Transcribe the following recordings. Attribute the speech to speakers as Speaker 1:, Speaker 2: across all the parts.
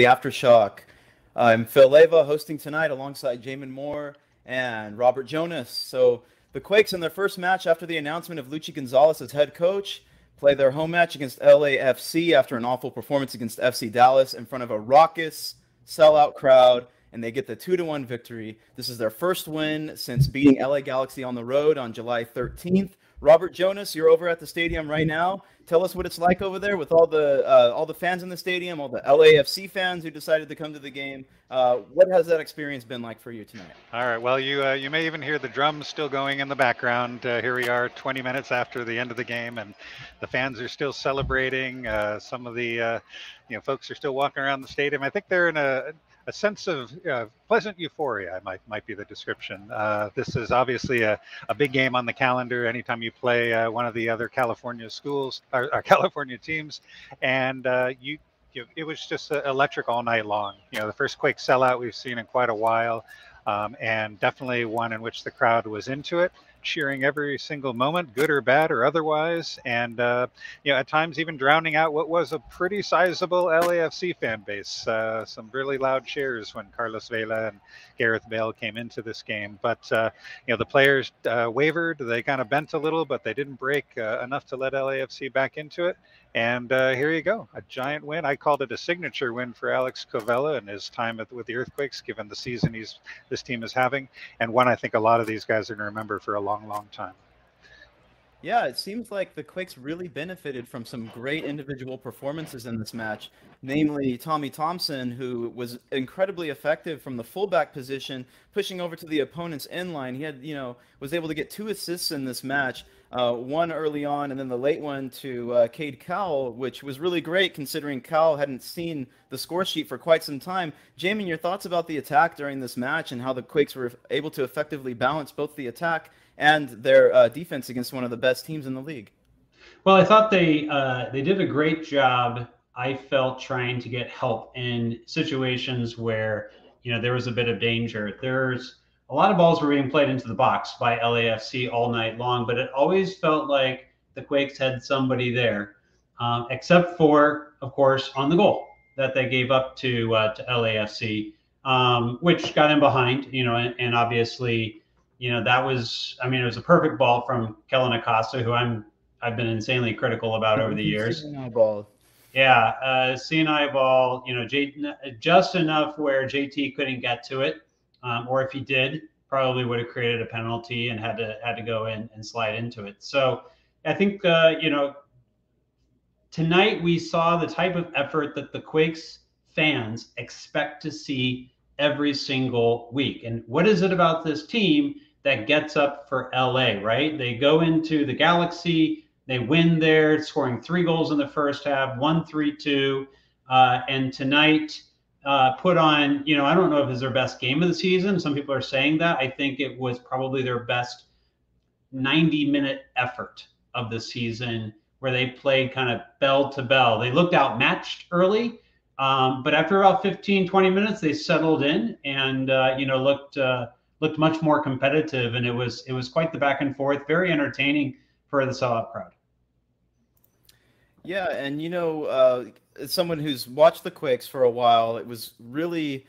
Speaker 1: The Aftershock. I'm Phil Leyva hosting tonight alongside Jamon Moore and Robert Jonas. So the Quakes in their first match after the announcement of Luchi Gonzalez as head coach play their home match against LAFC after an awful performance against FC Dallas in front of a raucous sellout crowd and they get the 2 to 1 victory. This is their first win since beating LA Galaxy on the road on July 13th. Robert Jonas, you're over at the stadium right now. Tell us what it's like over there with all the uh, all the fans in the stadium, all the LAFC fans who decided to come to the game. Uh, what has that experience been like for you tonight?
Speaker 2: All right. Well, you uh, you may even hear the drums still going in the background. Uh, here we are, 20 minutes after the end of the game, and the fans are still celebrating. Uh, some of the uh, you know folks are still walking around the stadium. I think they're in a a sense of uh, pleasant euphoria might might be the description. Uh, this is obviously a, a big game on the calendar. Anytime you play uh, one of the other California schools or, or California teams, and uh, you, you, it was just uh, electric all night long. You know, the first Quake sellout we've seen in quite a while, um, and definitely one in which the crowd was into it cheering every single moment, good or bad or otherwise, and uh, you know at times even drowning out what was a pretty sizable LAFC fan base. Uh, some really loud cheers when Carlos Vela and Gareth Bale came into this game, but uh, you know the players uh, wavered. They kind of bent a little, but they didn't break uh, enough to let LAFC back into it. And uh, here you go, a giant win. I called it a signature win for Alex Covelo and his time at, with the Earthquakes, given the season he's this team is having, and one I think a lot of these guys are going to remember for a long, long time.
Speaker 1: Yeah, it seems like the Quakes really benefited from some great individual performances in this match, namely Tommy Thompson, who was incredibly effective from the fullback position, pushing over to the opponent's end line. He had, you know, was able to get two assists in this match, uh, one early on, and then the late one to uh, Cade Cowell, which was really great considering Cowell hadn't seen the score sheet for quite some time. Jamon, your thoughts about the attack during this match and how the Quakes were able to effectively balance both the attack and their uh, defense against one of the best teams in the league.
Speaker 3: Well, I thought they uh, they did a great job. I felt trying to get help in situations where you know there was a bit of danger. There's a lot of balls were being played into the box by LAFC all night long, but it always felt like the Quakes had somebody there, um, except for, of course, on the goal that they gave up to uh, to LAFC, um, which got in behind. You know, and, and obviously you know, that was, I mean, it was a perfect ball from Kellyn Acosta, who I'm, I've been insanely critical about over the years.
Speaker 1: Ball.
Speaker 3: Yeah, uh, CNI ball, you know, J, just enough where JT couldn't get to it, um, or if he did, probably would have created a penalty and had to had to go in and slide into it. So I think uh, you know tonight we saw the type of effort that the Quakes fans expect to see every single week. And what is it about this team that gets up for LA, right? They go into the Galaxy, they win there, scoring three goals in the first half, one, three, two. Uh, and tonight, uh, put on, you know, I don't know if it's their best game of the season. Some people are saying that. I think it was probably their best 90 minute effort of the season where they played kind of bell to bell. They looked outmatched early, um, but after about 15, 20 minutes, they settled in and, uh, you know, looked uh, looked much more competitive, and it was it was quite the back and forth, very entertaining for the sellout crowd.
Speaker 1: Yeah, and you know, uh, as someone who's watched the Quakes for a while, it was really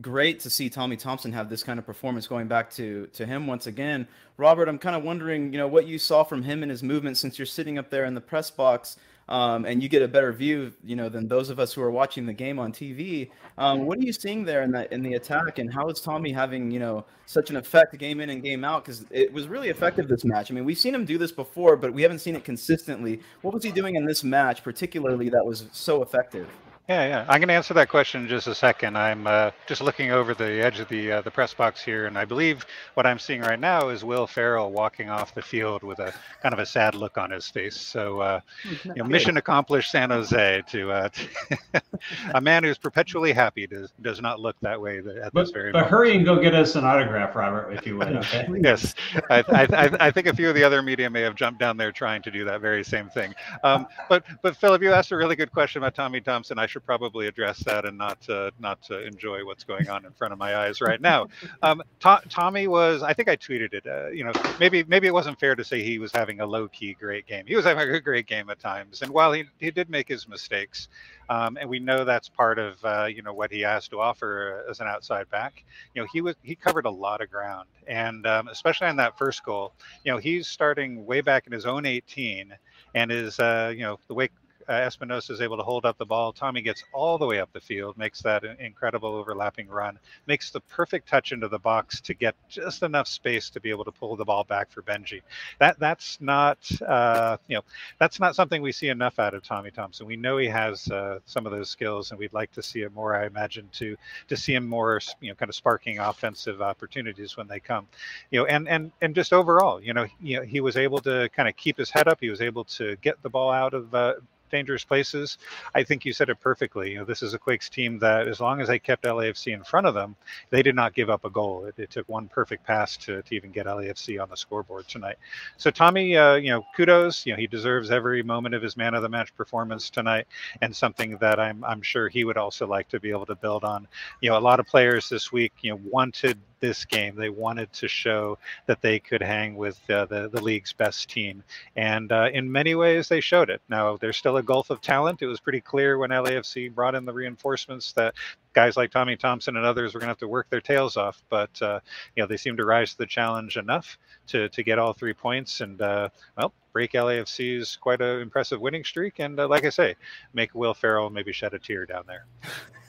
Speaker 1: great to see Tommy Thompson have this kind of performance going back to to him once again. Robert, I'm kind of wondering, you know, what you saw from him and his movement since you're sitting up there in the press box um, and you get a better view, you know, than those of us who are watching the game on TV. Um, what are you seeing there in that in the attack, and how is Tommy having you know such an effect game in and game out? Because it was really effective this match. I mean, we've seen him do this before, but we haven't seen it consistently. What was he doing in this match, particularly that was so effective?
Speaker 2: Yeah, yeah. I'm going to answer that question in just a second. I'm uh, just looking over the edge of the uh, the press box here, and I believe what I'm seeing right now is Will Ferrell walking off the field with a kind of a sad look on his face. So, uh, you know, mission accomplished, San Jose. To, uh, to a man who's perpetually happy does does not look that way at
Speaker 3: but,
Speaker 2: this very.
Speaker 3: But
Speaker 2: moment.
Speaker 3: hurry and go get us an autograph, Robert, if you would. Okay.
Speaker 2: yes, I, I, I, think a few of the other media may have jumped down there trying to do that very same thing. Um, but but Phillip, you asked a really good question about Tommy Thompson. I should should probably address that and not uh, not enjoy what's going on in front of my eyes right now. Um, to- Tommy was, I think I tweeted it. Uh, you know, maybe maybe it wasn't fair to say he was having a low key great game. He was having a great game at times, and while he he did make his mistakes, um, and we know that's part of uh, you know what he has to offer as an outside back. You know, he was he covered a lot of ground, and um, especially on that first goal, you know, he's starting way back in his own 18, and is uh, you know the way uh, Espinoza is able to hold up the ball. Tommy gets all the way up the field, makes that incredible overlapping run, makes the perfect touch into the box to get just enough space to be able to pull the ball back for Benji. That that's not uh, you know that's not something we see enough out of Tommy Thompson. We know he has uh, some of those skills, and we'd like to see it more. I imagine to to see him more you know kind of sparking offensive opportunities when they come. You know, and and and just overall, you know, you know, he was able to kind of keep his head up. He was able to get the ball out of uh, dangerous places. I think you said it perfectly. You know, this is a Quakes team that, as long as they kept LAFC in front of them, they did not give up a goal. It, it took one perfect pass to, to even get LAFC on the scoreboard tonight. So Tommy, uh, you know, kudos. You know, he deserves every moment of his man of the match performance tonight, and something that I'm I'm sure he would also like to be able to build on. You know, a lot of players this week, you know, wanted this game. They wanted to show that they could hang with uh, the the league's best team, and uh, in many ways they showed it. Now there's still a gulf of talent. It was pretty clear when LAFC brought in the reinforcements that guys like Tommy Thompson and others were going to have to work their tails off. But uh, you know, they seem to rise to the challenge enough to to get all three points and uh, well, break LAFC's quite an impressive winning streak. And uh, like I say, make Will Ferrell maybe shed a tear down there.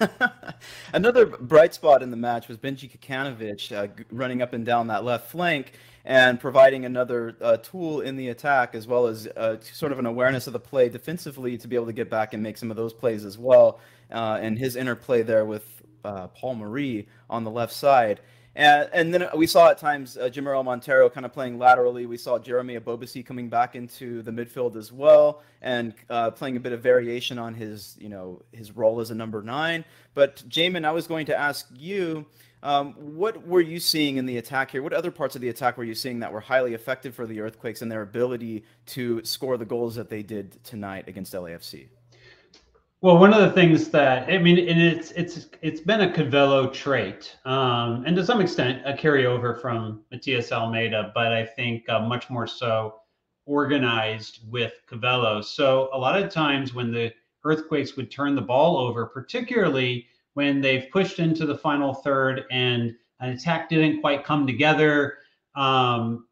Speaker 1: Another bright spot in the match was Benji Kikanovic uh, running up and down that left flank and providing another uh, tool in the attack as well as uh, sort of an awareness of the play defensively to be able to get back and make some of those plays as well uh, and his interplay there with uh, Paul Marie on the left side. And, and then we saw at times uh, Jamiro Monteiro kind of playing laterally. We saw Jeremy Ebobisse coming back into the midfield as well and uh, playing a bit of variation on his, you know, his role as a number nine. But Jamon, I was going to ask you, um, what were you seeing in the attack here? What other parts of the attack were you seeing that were highly effective for the Earthquakes and their ability to score the goals that they did tonight against LAFC?
Speaker 3: Well, one of the things that I mean, and it's it's it's been a Covelo trait, um, and to some extent a carryover from Matias Almeyda, but I think uh, much more so organized with Covelo. So a lot of times when the Earthquakes would turn the ball over, particularly when they've pushed into the final third and an attack didn't quite come together, um,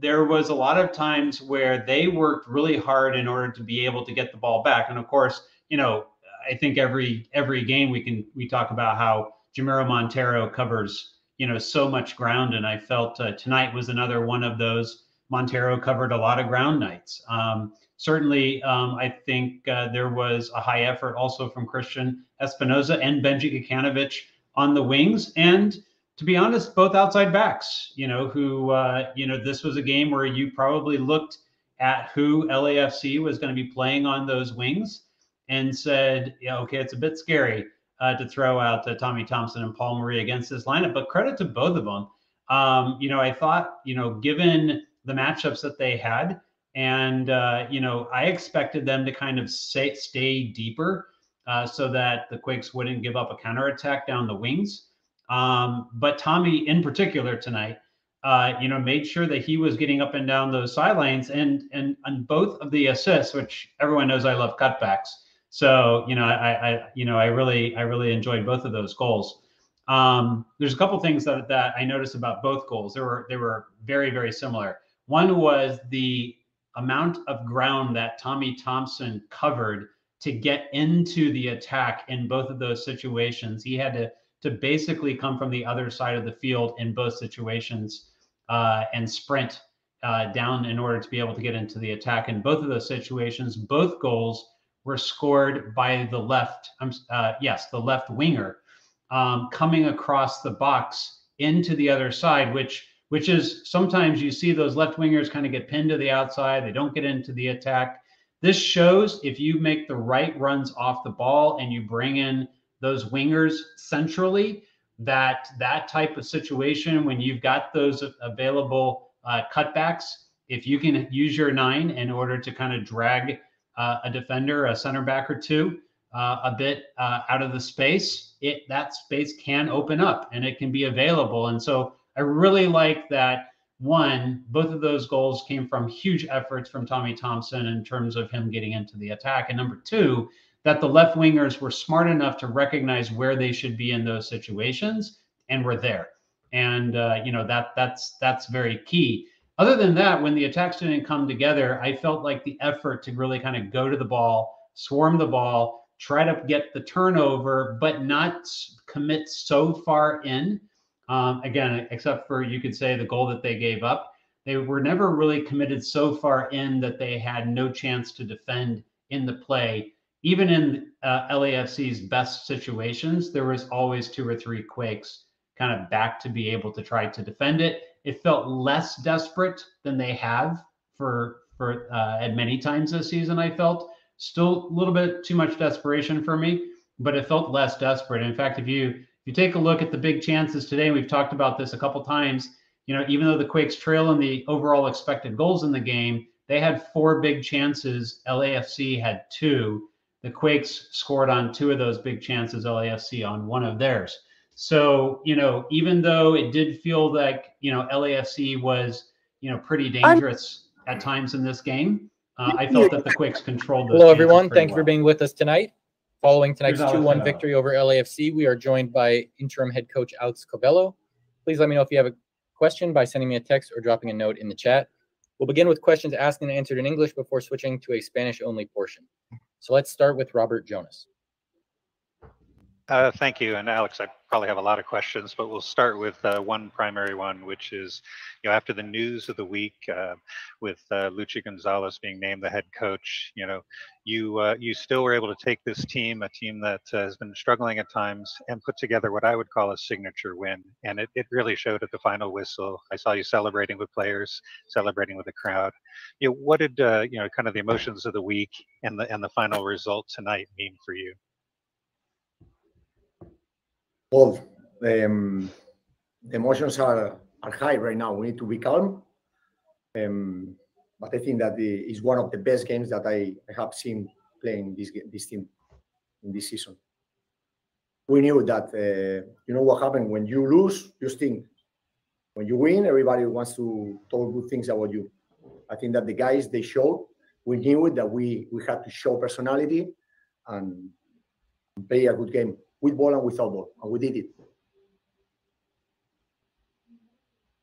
Speaker 3: there was a lot of times where they worked really hard in order to be able to get the ball back, and of course, you know I think every every game we can we talk about how Jamiro Monteiro covers you know so much ground, and I felt uh, tonight was another one of those. Monteiro covered a lot of ground nights. Um, certainly, um, I think uh, there was a high effort also from Cristian Espinoza and Benji Kikanovic on the wings, and to be honest, both outside backs. You know, who uh, you know this was a game where you probably looked at who LAFC was going to be playing on those wings and said, yeah, okay, it's a bit scary uh, to throw out uh, Tommy Thompson and Paul Marie against this lineup, but credit to both of them. Um, you know, I thought, you know, given the matchups that they had, and uh, you know, I expected them to kind of say, stay deeper uh, so that the Quakes wouldn't give up a counterattack down the wings. Um, but Tommy, in particular, tonight, uh, you know, made sure that he was getting up and down those sidelines, and and on both of the assists, which everyone knows I love cutbacks. So you know, I, I you know I really I really enjoyed both of those goals. Um, there's a couple things that that I noticed about both goals. They were they were very very similar. One was the amount of ground that Tommy Thompson covered to get into the attack in both of those situations. He had to to basically come from the other side of the field in both situations uh, and sprint uh, down in order to be able to get into the attack. In both of those situations, both goals were scored by the left, uh, yes, the left winger um, coming across the box into the other side, which which is sometimes you see those left wingers kind of get pinned to the outside. They don't get into the attack. This shows if you make the right runs off the ball and you bring in those wingers centrally, that that type of situation when you've got those available uh, cutbacks, if you can use your nine in order to kind of drag uh, a defender, a center back or two, uh, a bit uh, out of the space, it that space can open up and it can be available. And so I really like that. One, both of those goals came from huge efforts from Tommy Thompson in terms of him getting into the attack. And number two, that the left wingers were smart enough to recognize where they should be in those situations and were there. And uh, you know that that's that's very key. Other than that, when the attacks didn't come together, I felt like the effort to really kind of go to the ball, swarm the ball, try to get the turnover, but not commit so far in. Um, again, except for you could say the goal that they gave up, they were never really committed so far in that they had no chance to defend in the play. Even in uh, LAFC's best situations, there was always two or three quakes kind of back to be able to try to defend it. It felt less desperate than they have for for uh, at many times this season. I felt Still a little bit too much desperation for me, but it felt less desperate. In fact, if you if you take a look at the big chances today, we've talked about this a couple times. You know, even though the Quakes trail in the overall expected goals in the game, they had four big chances. LAFC had two. The Quakes scored on two of those big chances. LAFC on one of theirs. So, you know, even though it did feel like, you know, LAFC was, you know, pretty dangerous I'm, at times in this game, uh, I felt that the Quakes controlled.
Speaker 4: Hello, everyone. Thank you for being with us tonight. Following tonight's 2 1 victory over LAFC, we are joined by interim head coach Alex Covelo. Please let me know if you have a question by sending me a text or dropping a note in the chat. We'll begin with questions asked and answered in English before switching to a Spanish only portion. So let's start with Robert Jonas.
Speaker 2: Uh, thank you. And Alex, I probably have a lot of questions, but we'll start with uh, one primary one, which is, you know, after the news of the week uh, with uh, Luchi Gonzalez being named the head coach, you know, you uh, you still were able to take this team, a team that uh, has been struggling at times, and put together what I would call a signature win. And it, it really showed at the final whistle. I saw you celebrating with players, celebrating with the crowd. You know, what did you know, kind of the emotions of the week and the and the final result tonight mean for you?
Speaker 5: Well, um, the emotions are, are high right now. We need to be calm. Um, but I think that the, is one of the best games that I, I have seen playing this this team in this season. We knew that uh, you know what happened when you lose, you stink. When you win, everybody wants to talk good things about you. I think that the guys they showed, we knew that we we had to show personality and play a good game with ball and without ball, and we did it.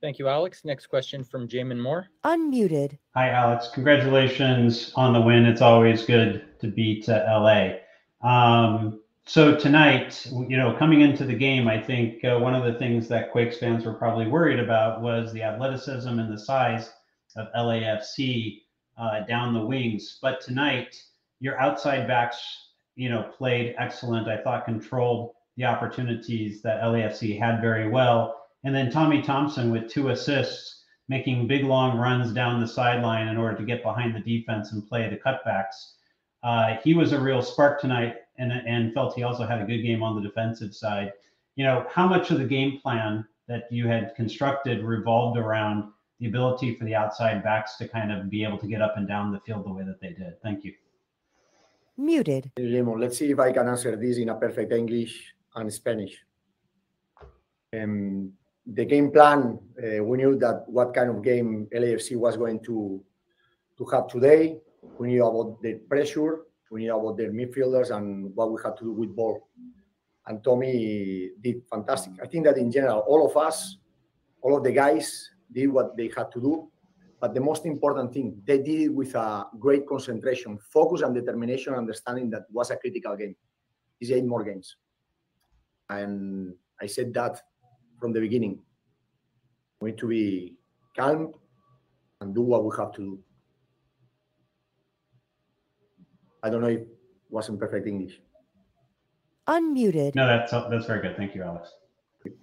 Speaker 4: Thank you, Alex. Next question from Jamon Moore.
Speaker 6: Unmuted.
Speaker 3: Hi, Alex. Congratulations on the win. It's always good to beat uh, LA. Um, so tonight, you know, coming into the game, I think uh, one of the things that Quakes fans were probably worried about was the athleticism and the size of LAFC uh, down the wings. But tonight, your outside backs you know, played excellent. I thought controlled the opportunities that LAFC had very well. And then Tommy Thompson with two assists, making big long runs down the sideline in order to get behind the defense and play the cutbacks. Uh, he was a real spark tonight and, and felt he also had a good game on the defensive side. You know, how much of the game plan that you had constructed revolved around the ability for the outside backs to kind of be able to get up and down the field the way that they did? Thank you.
Speaker 6: Muted.
Speaker 5: let's see if I can answer this in a perfect English and Spanish. Um, the game plan, uh, we knew that what kind of game LAFC was going to to have today. We knew about the pressure, we knew about their midfielders and what we had to do with ball. And Tommy did fantastic. I think that in general, all of us, all of the guys did what they had to do but the most important thing, they did it with a great concentration, focus, and determination, understanding that was a critical game. It's eight more games. And I said that from the beginning. We need to be calm and do what we have to do. I don't know if it wasn't perfect English.
Speaker 6: Unmuted.
Speaker 3: No, that's that's very good. Thank you, Alex.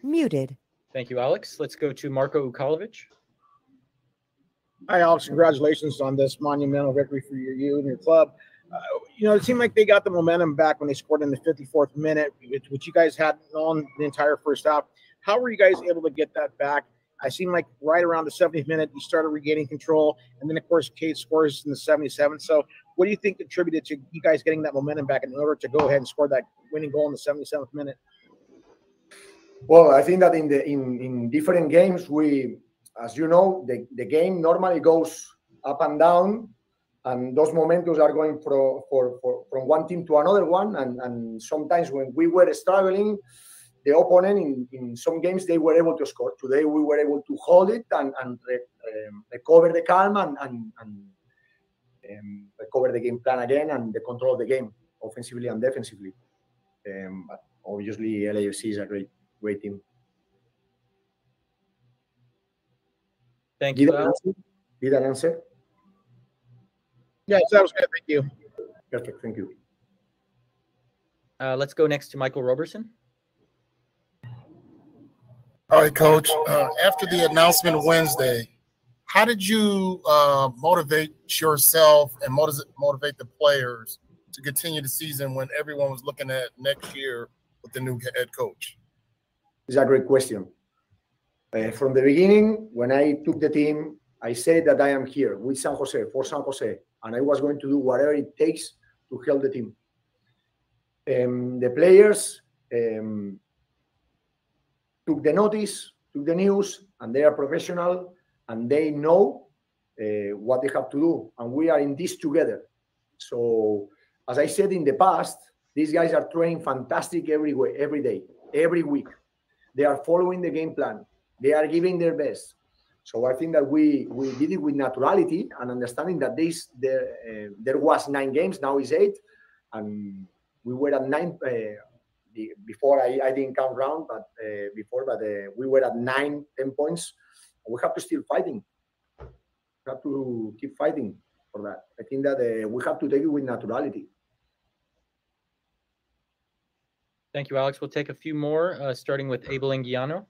Speaker 6: Muted.
Speaker 4: Thank you, Alex. Let's go to Marco Ukalovic.
Speaker 7: Hi, Alex. Congratulations on this monumental victory for you, you and your club. Uh, you know, it seemed like they got the momentum back when they scored in the 54th minute, which you guys had on the entire first half. How were you guys able to get that back? I seem like right around the 70th minute, you started regaining control. And then, of course, Cade scores in the 77th. So, What do you think contributed to you guys getting that momentum back in order to go ahead and score that winning goal in the 77th minute?
Speaker 5: Well, I think that in the in, in different games, we, as you know, the, the game normally goes up and down, and those momentos are going for, for, for from one team to another one. And, and sometimes when we were struggling, the opponent in, in some games they were able to score. Today we were able to hold it and, and re, um, recover the calm and, and, and um, recover the game plan again and the control of the game offensively and defensively. Um, but obviously, LAFC is a great, great team.
Speaker 4: Thank
Speaker 5: Did
Speaker 4: you.
Speaker 5: I
Speaker 4: Al.
Speaker 5: answer? Did I answer?
Speaker 7: Yes, that was good. Thank you.
Speaker 5: Perfect. Thank you.
Speaker 4: Uh, let's go next to Michael Roberson.
Speaker 8: All right, Coach. Uh, after the announcement Wednesday, how did you uh, motivate yourself and motivate motivate the players to continue the season when everyone was looking at next year with the new head coach?
Speaker 5: It's a great question. Uh, from the beginning, when I took the team, I said that I am here with San Jose for San Jose, and I was going to do whatever it takes to help the team. Um, the players um, took the notice, took the news, and they are professional and they know uh, what they have to do. And we are in this together. So, as I said in the past, these guys are training fantastic every way, every day, every week. They are following the game plan. They are giving their best. So I think that we we did it with naturality and understanding that this there uh, there was nine games, now is eight, and we were at nine. Uh, before I, I didn't count round, but uh, before, but uh, we were at nine, ten points. We have to still fighting. We have to keep fighting for that. I think that uh, we have to take it with naturality.
Speaker 4: Thank you, Alex. We'll take a few more, uh, starting with Abel Inguiano.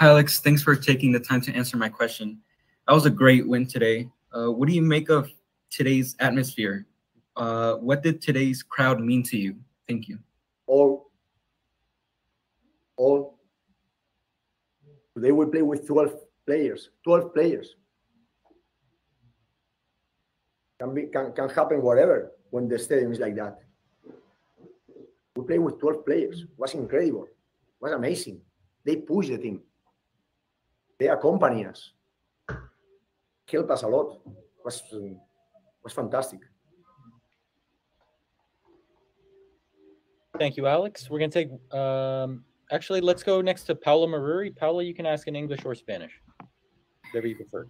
Speaker 9: Alex. Thanks for taking the time to answer my question. That was a great win today. Uh, what do you make of today's atmosphere? Uh, what did today's crowd mean to you? Thank you.
Speaker 5: All, all. Today we play with 12 players. 12 players. Can be can, can happen whatever when the stadium is like that. We play with 12 players. It was incredible. It was amazing. They pushed the team. They accompany us. Help us a lot. It was, it was fantastic.
Speaker 4: Thank you, Alex. We're going to take, um, actually, let's go next to Paula Maruri. Paula, you can ask in English or Spanish, whatever you prefer.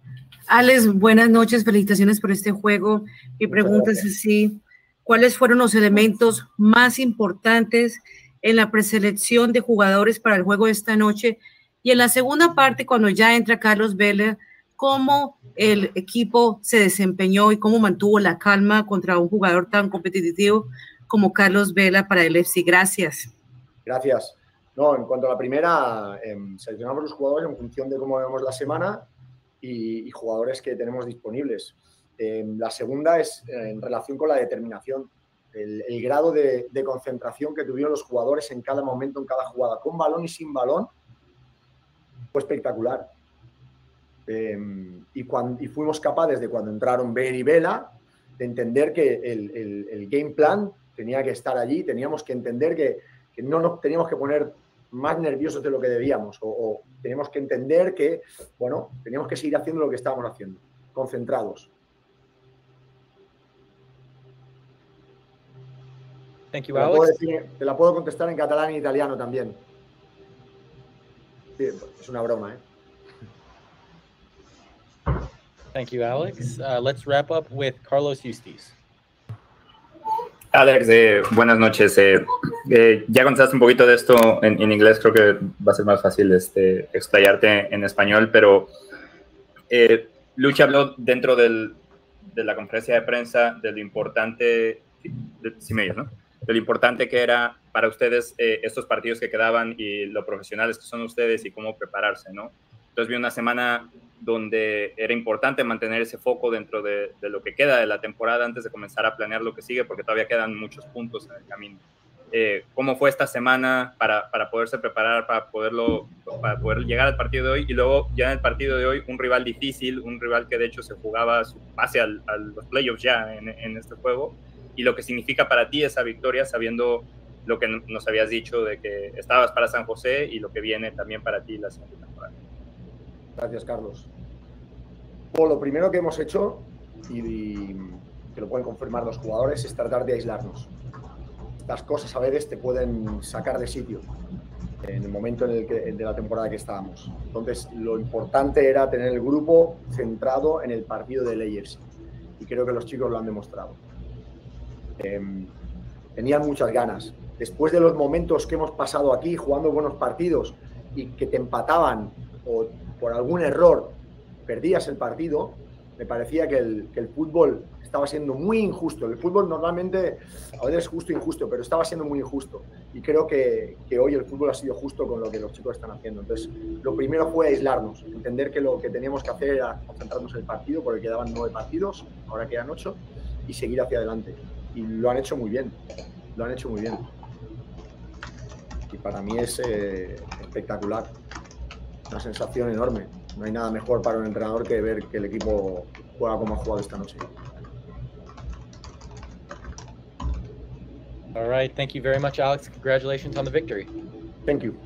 Speaker 10: Alex, buenas noches, felicitaciones por este juego. Mi pregunta es así, ¿cuáles fueron los elementos más importantes en la preselección de jugadores para el juego de esta noche? Y en la segunda parte, cuando ya entra Carlos Vela, ¿cómo el equipo se desempeñó y cómo mantuvo la calma contra un jugador tan competitivo como Carlos Vela para el FC? Gracias.
Speaker 5: Gracias. No, en cuanto a la primera, eh, seleccionamos los jugadores en función de cómo vemos la semana y, jugadores que tenemos disponibles. Eh, la segunda es eh, en relación con la determinación, el, el grado de, de, concentración que tuvieron los jugadores en cada momento, en cada jugada, con balón y sin balón, fue espectacular. y, cuando, y fuimos capaces de cuando entraron Ben y Vela, de entender que el, el, el game plan tenía que estar allí, teníamos que entender que, que, no nos teníamos que poner más nerviosos de lo que debíamos o, o, teníamos que entender que, bueno, teníamos que seguir haciendo lo que estábamos haciendo, concentrados.
Speaker 4: Thank you,
Speaker 5: te, la decir, te la puedo contestar en catalán e italiano también. Sí, es una broma, ¿eh?
Speaker 4: Thank you, Alex. Uh, let's wrap up with Carlos Eustace.
Speaker 11: Alex, eh, buenas noches. Eh, eh, ya contaste un poquito de esto en, en, inglés, creo que va a ser más fácil este, explayarte en español, pero eh, Lucha habló dentro del, de la conferencia de prensa de lo importante, de, si me oyes, ¿no? de lo importante que era para ustedes eh, estos partidos que quedaban y lo profesionales que son ustedes y cómo prepararse, ¿no? Entonces vi una semana donde era importante mantener ese foco dentro de, de, lo que queda de la temporada antes de comenzar a planear lo que sigue, porque todavía quedan muchos puntos en el camino. Eh, ¿Cómo fue esta semana para, para, poderse preparar, para poderlo para poder llegar al partido de hoy y luego ya en el partido de hoy un rival difícil, un rival que de hecho se jugaba su pase al, a los playoffs ya en, en, este juego y lo que significa para ti esa victoria sabiendo lo que nos habías dicho de que estabas para San José y lo que viene también para ti la siguiente temporada.
Speaker 5: Gracias, Carlos. Lo primero que hemos hecho, y, que lo pueden confirmar los jugadores, es tratar de aislarnos. Las cosas a veces te pueden sacar de sitio en el momento en el que, de la temporada que estábamos. Entonces, lo importante era tener el grupo centrado en el partido de Layers. Y creo que los chicos lo han demostrado. Em, tenían muchas ganas. Después de los momentos que hemos pasado aquí jugando buenos partidos y que te empataban o por algún error perdías el partido, me parecía que el, fútbol estaba siendo muy injusto. El fútbol normalmente a veces es justo e injusto, pero estaba siendo muy injusto. Y creo que, que, hoy el fútbol ha sido justo con lo que los chicos están haciendo. Entonces, lo primero fue aislarnos, entender que lo que teníamos que hacer era concentrarnos en el partido, porque quedaban nueve partidos, ahora quedan ocho, y seguir hacia adelante. Y lo han hecho muy bien, lo han hecho muy bien. Y para mí es eh, espectacular, una sensación enorme. No hay nada mejor para un entrenador que ver que el equipo juega como ha jugado esta noche.
Speaker 4: All right. Thank you very much, Alex. Congratulations on the victory.
Speaker 5: Thank you.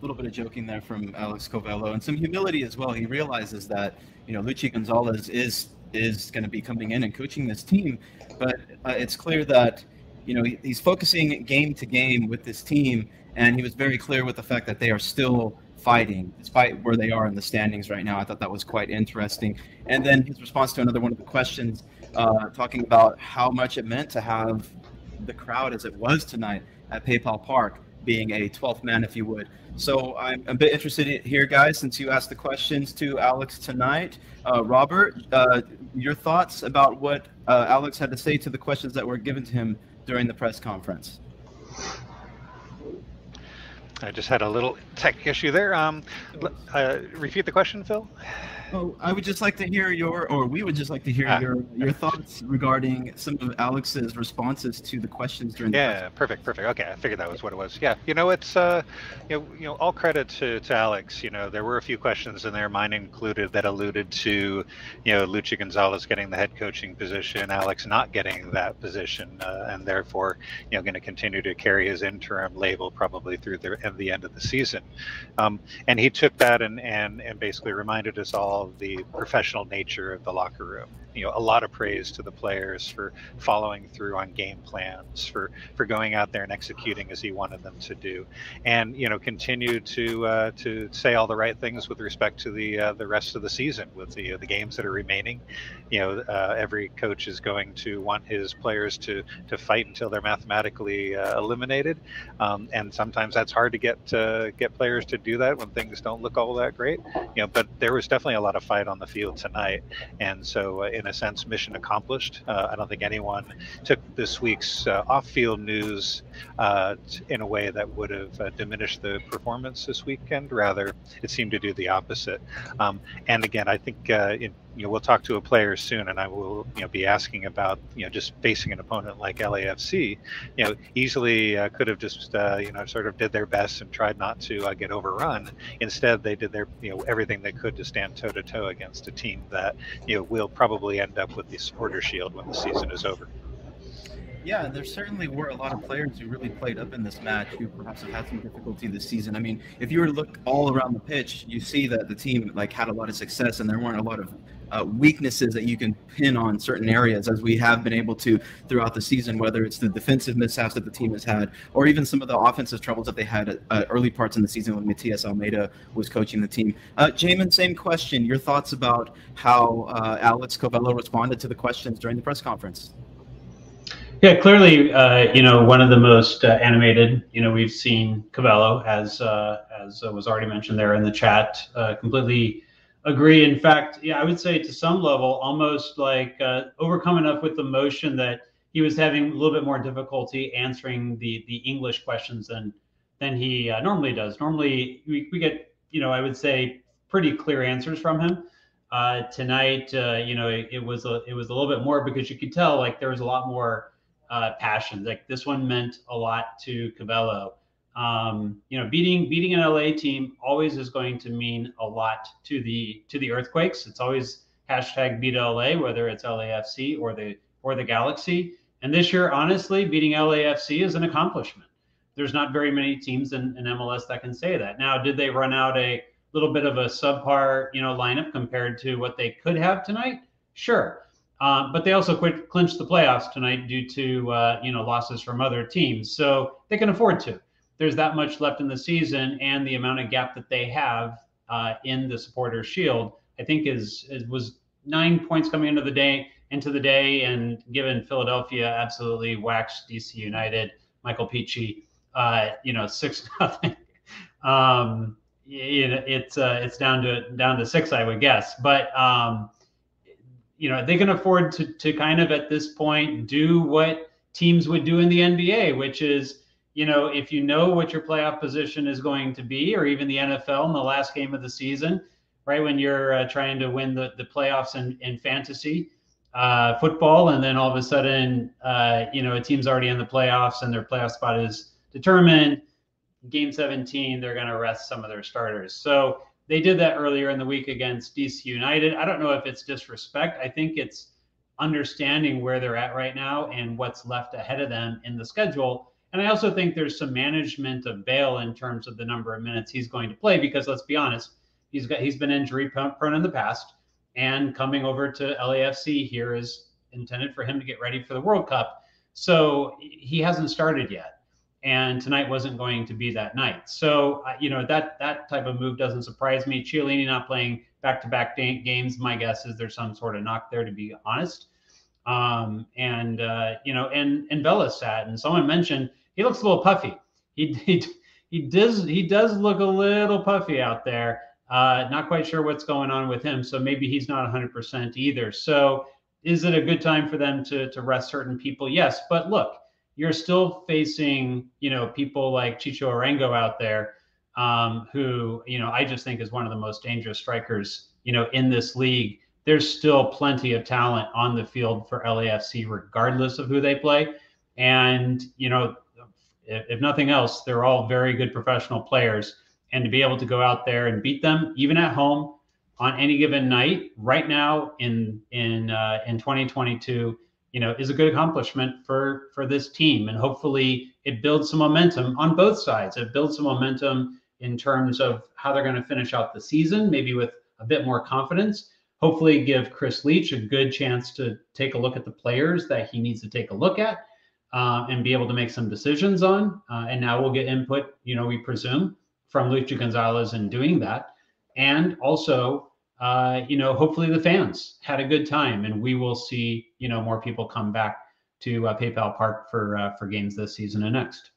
Speaker 1: Little bit of joking there from Alex Covelo and some humility as well. He realizes that, you know, Luchi Gonzalez is is going to be coming in and coaching this team, but uh, it's clear that, you know, he, he's focusing game to game with this team, and he was very clear with the fact that they are still fighting despite where they are in the standings right now. I thought that was quite interesting. And then his response to another one of the questions, uh, talking about how much it meant to have the crowd as it was tonight at PayPal Park, being a 12th man, if you would. So I'm a bit interested here, guys, since you asked the questions to Alex tonight. Uh, Robert, uh, your thoughts about what uh, Alex had to say to the questions that were given to him during the press conference?
Speaker 2: I just had a little tech issue there. Um, uh, repeat the question, Phil.
Speaker 1: Oh, I would just like to hear your, or we would just like to hear ah. your your thoughts regarding some of Alex's responses to the questions during.
Speaker 2: The Yeah, the perfect, perfect. Okay, I figured that was what it was. Yeah, you know, it's uh, you know, you know, all credit to, to Alex. You know, there were a few questions in there, mine included, that alluded to, you know, Luchi Gonzalez getting the head coaching position, Alex not getting that position, uh, and therefore, you know, going to continue to carry his interim label probably through the, the end of the season. Um, and he took that and and and basically reminded us all the professional nature of the locker room. You know, a lot of praise to the players for following through on game plans, for for going out there and executing as he wanted them to do, and you know, continue to uh, to say all the right things with respect to the uh, the rest of the season with the uh, the games that are remaining. You know, uh, every coach is going to want his players to to fight until they're mathematically uh, eliminated, um, and sometimes that's hard to get to get players to do that when things don't look all that great. You know, but there was definitely a lot of fight on the field tonight, and so in a sense, mission accomplished. Uh, I don't think anyone took this week's uh, off-field news uh, in a way that would have uh, diminished the performance this weekend. Rather, it seemed to do the opposite. Um, and again, I think uh, it, know we'll talk to a player soon, and I will you know be asking about you know just facing an opponent like LAFC. You know, easily uh, could have just uh, you know sort of did their best and tried not to uh, get overrun. Instead, they did their you know everything they could to stand toe to toe against a team that you know will probably end up with the supporter shield when the season is over.
Speaker 1: Yeah, there certainly were a lot of players who really played up in this match who perhaps have had some difficulty this season. I mean, if you were to look all around the pitch, you see that the team like had a lot of success and there weren't a lot of uh, weaknesses that you can pin on certain areas, as we have been able to throughout the season, whether it's the defensive mishaps that the team has had, or even some of the offensive troubles that they had at uh, early parts in the season when Matias Almeyda was coaching the team. Uh, Jamon, same question. Your thoughts about how uh, Alex Covelo responded to the questions during the press conference?
Speaker 3: Yeah, clearly, uh, you know, one of the most uh, animated, you know, we've seen Covelo, as uh, as was already mentioned there in the chat, uh, completely agree. In fact, yeah, I would say to some level, almost like uh, overcome enough with the motion that he was having a little bit more difficulty answering the the English questions than than he uh, normally does. Normally, we, we get, you know, I would say pretty clear answers from him. Uh, tonight, uh, you know, it, it, was a it was a little bit more because you could tell like there was a lot more uh, passion. Like this one meant a lot to Covelo. Um, you know, beating beating an LA team always is going to mean a lot to the to the Earthquakes. It's always hashtag beat LA, whether it's LAFC or the or the Galaxy. And this year, honestly, beating LAFC is an accomplishment. There's not very many teams in, in MLS that can say that. Now, did they run out a little bit of a subpar, you know, lineup compared to what they could have tonight? Sure. Uh, but they also quit, clinched the playoffs tonight due to uh, you know losses from other teams, so they can afford to. There's that much left in the season, and the amount of gap that they have uh, in the supporter Shield, I think, is, was nine points coming into the day into the day, and given Philadelphia absolutely waxed DC United, Michael Peachy, uh, you know, six nothing. um, it, it's uh, it's down to down to six, I would guess. But um, you know, they can afford to to kind of at this point do what teams would do in the NBA, which is you know, if you know what your playoff position is going to be, or even the NFL in the last game of the season, right when you're uh, trying to win the, the playoffs in, in fantasy uh, football, and then all of a sudden, uh, you know, a team's already in the playoffs and their playoff spot is determined game 17, they're going to rest some of their starters. So they did that earlier in the week against DC United. I don't know if it's disrespect. I think it's understanding where they're at right now and what's left ahead of them in the schedule. And I also think there's some management of Bale in terms of the number of minutes he's going to play because let's be honest, he's got he's been injury prone in the past, and coming over to LAFC here is intended for him to get ready for the World Cup. So he hasn't started yet and tonight wasn't going to be that night. So you know that that type of move doesn't surprise me. Chiellini not playing back-to-back games. My guess is there's some sort of knock there, to be honest. Um, and uh, you know, and and Vela sat, and someone mentioned he looks a little puffy. He he, he does he does look a little puffy out there. Uh, not quite sure what's going on with him, so maybe he's not 100% either. So, is it a good time for them to to rest certain people? Yes, but look, you're still facing, you know, people like Chicho Arango out there, um, who, you know, I just think is one of the most dangerous strikers, you know, in this league. There's still plenty of talent on the field for LAFC, regardless of who they play. And, you know, if, nothing else, they're all very good professional players. And to be able to go out there and beat them, even at home, on any given night, right now in in uh, in 2022 you know, is a good accomplishment for for this team, and hopefully it builds some momentum on both sides. It builds some momentum in terms of how they're going to finish out the season, maybe with a bit more confidence. Hopefully, give Chris Leitch a good chance to take a look at the players that he needs to take a look at uh, and be able to make some decisions on. Uh, and now we'll get input, you know, we presume from Luchi Gonzalez in doing that, and also uh, you know, hopefully the fans had a good time, and we will see, you know, more people come back to uh, PayPal Park for uh, for games this season and next.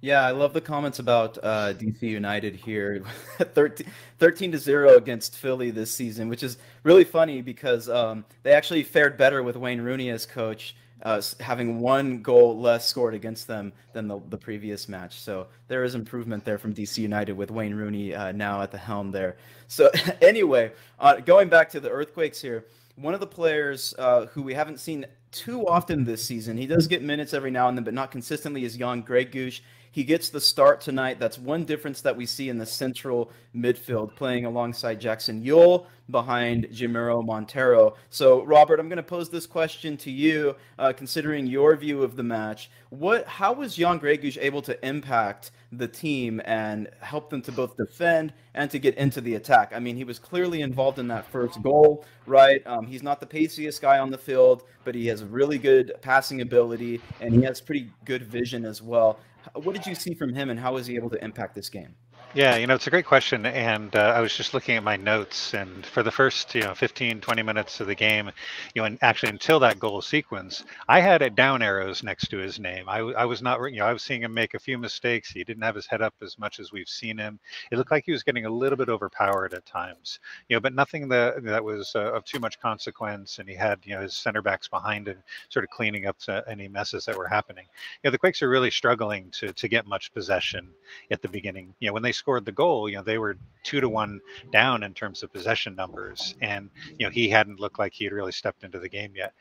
Speaker 1: Yeah, I love the comments about uh, DC United here, 13, 13 to zero against Philly this season, which is really funny because um, they actually fared better with Wayne Rooney as coach uh, having one goal less scored against them than the, the previous match. So there is improvement there from DC United with Wayne Rooney uh, now at the helm there. So anyway, uh, going back to the Earthquakes here, one of the players uh, who we haven't seen too often this season, he does get minutes every now and then, but not consistently, is young Greg Gregus. He gets the start tonight. That's one difference that we see in the central midfield, playing alongside Jackson Yueill behind Jamiro Monteiro. So, Robert, I'm going to pose this question to you, uh, considering your view of the match. What, how was Jan Gregus able to impact the team and help them to both defend and to get into the attack? I mean, he was clearly involved in that first goal, right? Um, he's not the paciest guy on the field, but he has really good passing ability and he has pretty good vision as well. What did you see from him, and how was he able to impact this game?
Speaker 2: Yeah, you know, it's a great question. And uh, I was just looking at my notes, and for the first, you know, 15, 20 minutes of the game, you know, and actually until that goal sequence, I had it down arrows next to his name. I, I was not, you know, I was seeing him make a few mistakes. He didn't have his head up as much as we've seen him. It looked like he was getting a little bit overpowered at times, you know, but nothing that that was uh, of too much consequence. And he had, you know, his center backs behind him, sort of cleaning up any messes that were happening. You know, the Quakes are really struggling to to get much possession at the beginning. You know, when they scored the goal, you know, they were two to one down in terms of possession numbers, and you know he hadn't looked like he had really stepped into the game yet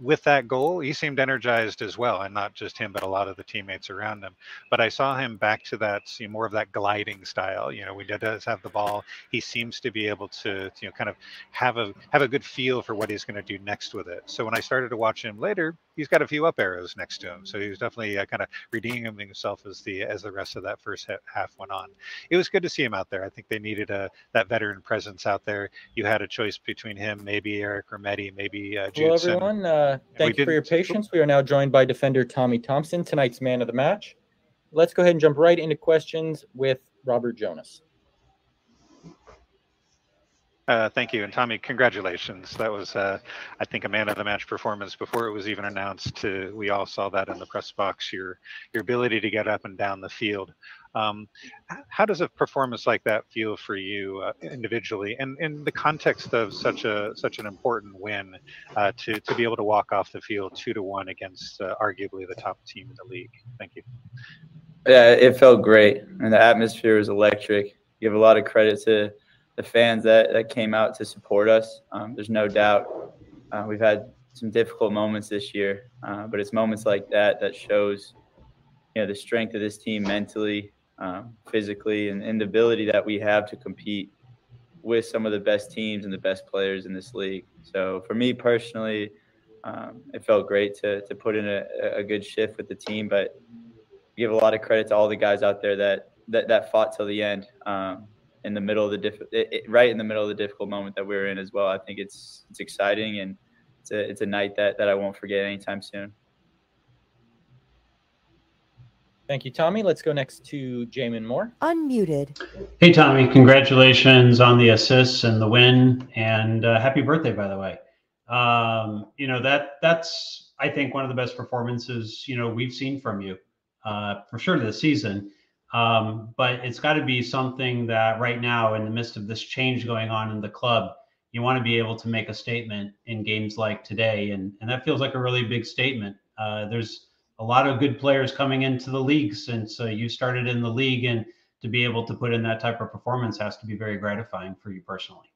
Speaker 2: with that goal, he seemed energized as well, and not just him, but a lot of the teammates around him. But I saw him back to that, see more of that gliding style. You know, when he does have the ball, he seems to be able to, you know, kind of have a have a good feel for what he's going to do next with it. So when I started to watch him later, he's got a few up arrows next to him. So he was definitely uh, kind of redeeming himself as the as the rest of that first half went on. It was good to see him out there. I think they needed a that veteran presence out there. You had a choice between him, maybe Eric Remedi, maybe uh,
Speaker 4: Hello, everyone. Uh, thank you for your patience. We are now joined by defender Tommy Thompson, tonight's man of the match. Let's go ahead and jump right into questions with Robert Jonas.
Speaker 2: Uh, thank you, and Tommy, congratulations. That was, uh, I think, a man of the match performance before it was even announced. To, we all saw that in the press box. Your your ability to get up and down the field. Um, how does a performance like that feel for you uh, individually, and in the context of such a such an important win, uh, to to be able to walk off the field two to one against uh, arguably the top team in the league? Thank you.
Speaker 12: Yeah, it felt great, and the atmosphere was electric. Give a lot of credit to the fans that, that came out to support us. Um, there's no doubt uh, we've had some difficult moments this year, uh, but it's moments like that that shows you know the strength of this team mentally, um, physically, and, and the ability that we have to compete with some of the best teams and the best players in this league. So for me personally, um, it felt great to to put in a, a good shift with the team, but give a lot of credit to all the guys out there that that, that fought till the end. Um, in the middle of the diff- it, it, right in the middle of the difficult moment that we are in as well. I think it's it's exciting and it's a it's a night that that I won't forget anytime soon.
Speaker 4: Thank you, Tommy. Let's go next to Jamon Moore.
Speaker 6: Unmuted.
Speaker 3: Hey, Tommy. Congratulations on the assists and the win, and uh, happy birthday, by the way. Um, you know that that's I think one of the best performances you know we've seen from you uh, for sure this season. Um, but it's got to be something that right now, in the midst of this change going on in the club, you want to be able to make a statement in games like today, and and that feels like a really big statement. Uh, there's a lot of good players coming into the league since uh, you started in the league, and to be able to put in that type of performance has to be very gratifying for you personally.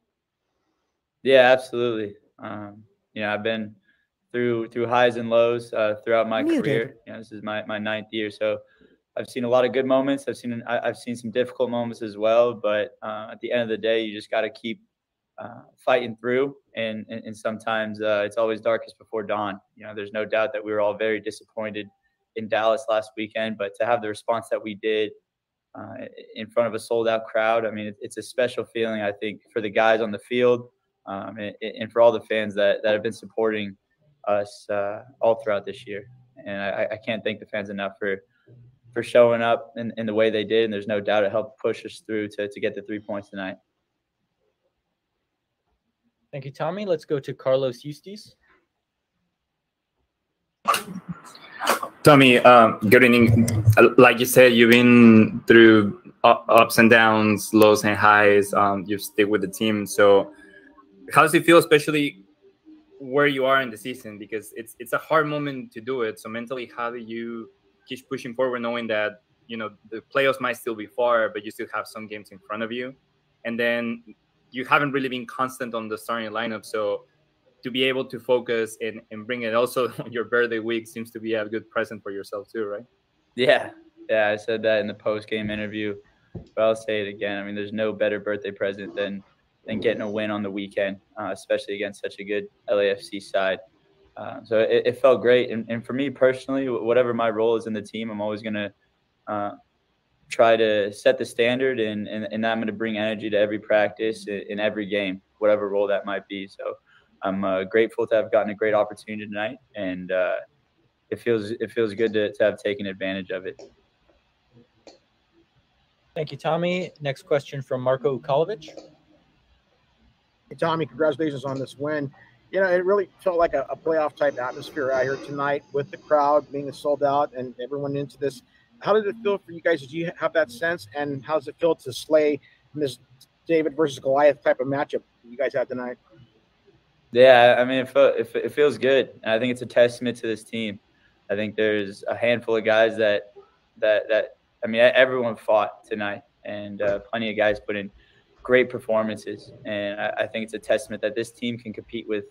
Speaker 12: Yeah, absolutely. Um, you know, I've been through through highs and lows uh, throughout my Muted. career. You know, this is my my ninth year, so I've seen a lot of good moments. I've seen I've seen some difficult moments as well. But uh, at the end of the day, you just got to keep uh, fighting through. And and, and sometimes uh, it's always darkest before dawn. You know, there's no doubt that we were all very disappointed in Dallas last weekend, but to have the response that we did uh, in front of a sold out crowd, I mean, it's a special feeling. I think for the guys on the field um, and, and, for all the fans that that have been supporting us uh, all throughout this year. And I, I can't thank the fans enough for for showing up in, in the way they did. And there's no doubt it helped push us through to, to get the three points tonight.
Speaker 4: Thank you, Tommy. Let's go to Carlos Eustace.
Speaker 11: Tommy, um, good evening. Like you said, you've been through ups and downs, lows and highs. Um, you stick with the team. So, how does it feel, especially where you are in the season? Because it's it's a hard moment to do it. So mentally, how do you keep pushing forward, knowing that you know the playoffs might still be far, but you still have some games in front of you, and then you haven't really been constant on the starting lineup. So to be able to focus and, and bring it also your birthday week seems to be a good present for yourself too, right?
Speaker 12: Yeah, yeah, I said that in the post game interview, but I'll say it again. I mean, there's no better birthday present than than getting a win on the weekend, uh, especially against such a good LAFC side. Uh, so it, it, felt great. And, and, for me personally, whatever my role is in the team, I'm always going to uh, try to set the standard and, and, and I'm going to bring energy to every practice in every game, whatever role that might be. So I'm uh, grateful to have gotten a great opportunity tonight. And uh, it feels, it feels good to, to have taken advantage of it.
Speaker 4: Thank you, Tommy. Next question from Marco Ukalovic.
Speaker 7: Hey, Tommy, congratulations on this win you know, it really felt like a, a, playoff type atmosphere out here tonight with the crowd being sold out and everyone into this. How did it feel for you guys? Did you have that sense? And how does it feel to slay this David versus Goliath type of matchup you guys had tonight?
Speaker 12: Yeah, I mean, it, felt, it, it feels good. I think it's a testament to this team. I think there's a handful of guys that that that I mean, everyone fought tonight, and uh, plenty of guys put in great performances. And I, I, think it's a testament that this team can compete with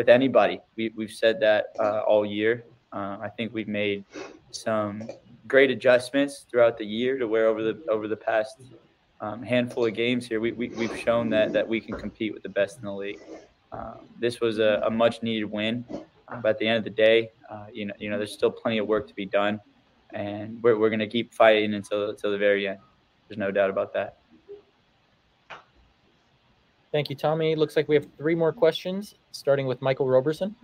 Speaker 12: with anybody. We, we've said that uh, all year. Uh, I think we've made some great adjustments throughout the year to where over the over the past um, handful of games here, we, we, have shown that that we can compete with the best in the league. Um, this was a, a, much needed win, but at the end of the day, uh, you know, you know, there's still plenty of work to be done, and we're, we're going to keep fighting until until the very end. There's no doubt about that.
Speaker 4: Thank you, Tommy. Looks like we have three more questions, starting with Michael Roberson.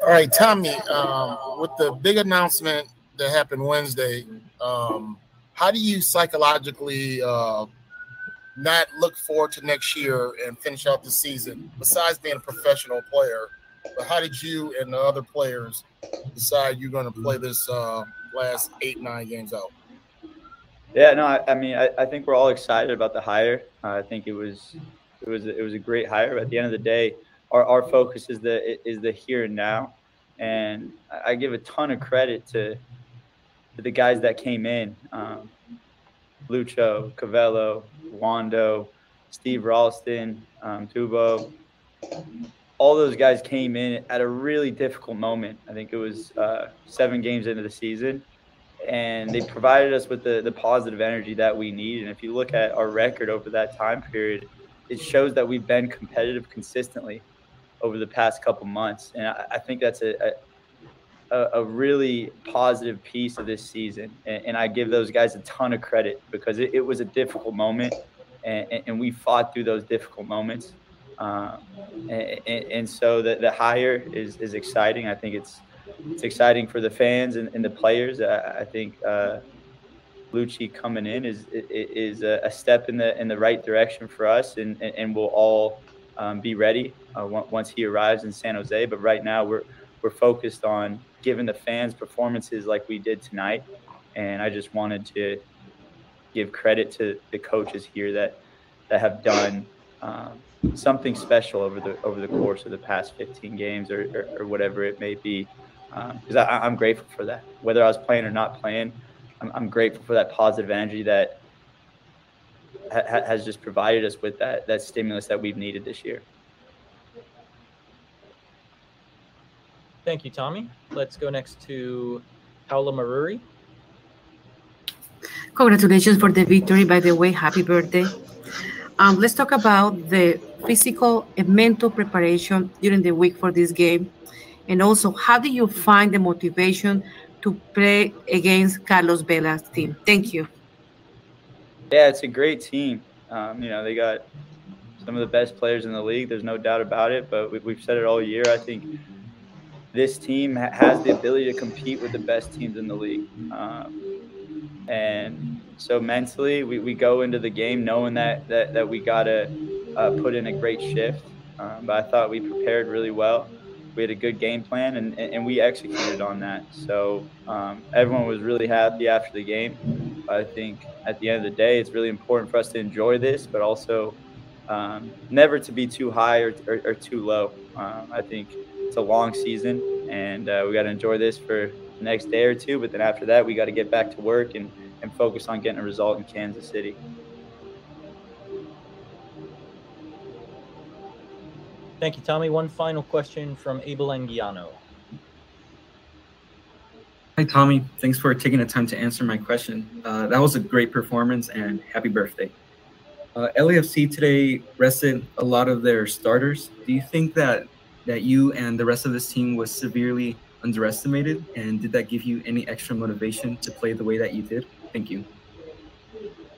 Speaker 8: All right, Tommy. Um, with the big announcement that happened Wednesday, um, how do you psychologically uh, not look forward to next year and finish out the season? Besides being a professional player, but how did you and the other players decide you're going to play this uh, last eight nine games out?
Speaker 12: Yeah, no, I, I mean, I, I, think we're all excited about the hire. Uh, I think it was it was it was a great hire. But at the end of the day, our, our focus is the is the here and now, and I give a ton of credit to, to the guys that came in, um, Lucho, Covelo, Wando, Steve Ralston, um, Tubo. All those guys came in at a really difficult moment. I think it was uh, seven games into the season, and they provided us with the the positive energy that we need. And if you look at our record over that time period, it shows that we've been competitive consistently over the past couple months, and I, I think that's a, a, a really positive piece of this season. And, and, I give those guys a ton of credit because it, it was a difficult moment, and, and, we fought through those difficult moments. Um, and, and, so the, the hire is, is exciting. I think it's it's exciting for the fans and, and the players. I, I think uh, Luchi coming in is is a step in the in the right direction for us, and and we'll all um, be ready uh, once he arrives in San Jose. But right now, we're we're focused on giving the fans performances like we did tonight. And I just wanted to give credit to the coaches here that that have done um, something special over the over the course of the past 15 games or, or, or whatever it may be. Because um, I'm grateful for that. Whether I was playing or not playing, I'm, I'm grateful for that positive energy that ha- has just provided us with that that stimulus that we've needed this year.
Speaker 4: Thank you, Tommy. Let's go next to Paula Maruri.
Speaker 10: Congratulations for the victory. By the way, happy birthday. Um, let's talk about the physical and mental preparation during the week for this game. And also, how do you find the motivation to play against Carlos Vela's team? Thank you.
Speaker 12: Yeah, it's a great team. Um, you know, they got some of the best players in the league. There's no doubt about it. But we, have said it all year. I think this team has the ability to compete with the best teams in the league. Um, and so mentally, we, we go into the game knowing that that, that we got to uh, put in a great shift. Um, but I thought we prepared really well. We had a good game plan, and, and we executed on that. So um, everyone was really happy after the game. I think at the end of the day, it's really important for us to enjoy this, but also um, never to be too high or, or, or too low. Um, I think it's a long season, and uh, we got to enjoy this for the next day or two. But then after that, we got to get back to work and, and focus on getting a result in Kansas City.
Speaker 4: Thank you, Tommy. One final question from Abel Anguiano.
Speaker 9: Hi, Tommy. Thanks for taking the time to answer my question. Uh, that was a great performance and happy birthday. Uh, LAFC today rested a lot of their starters. Do you think that that you and the rest of this team was severely underestimated? And did that give you any extra motivation to play the way that you did? Thank you.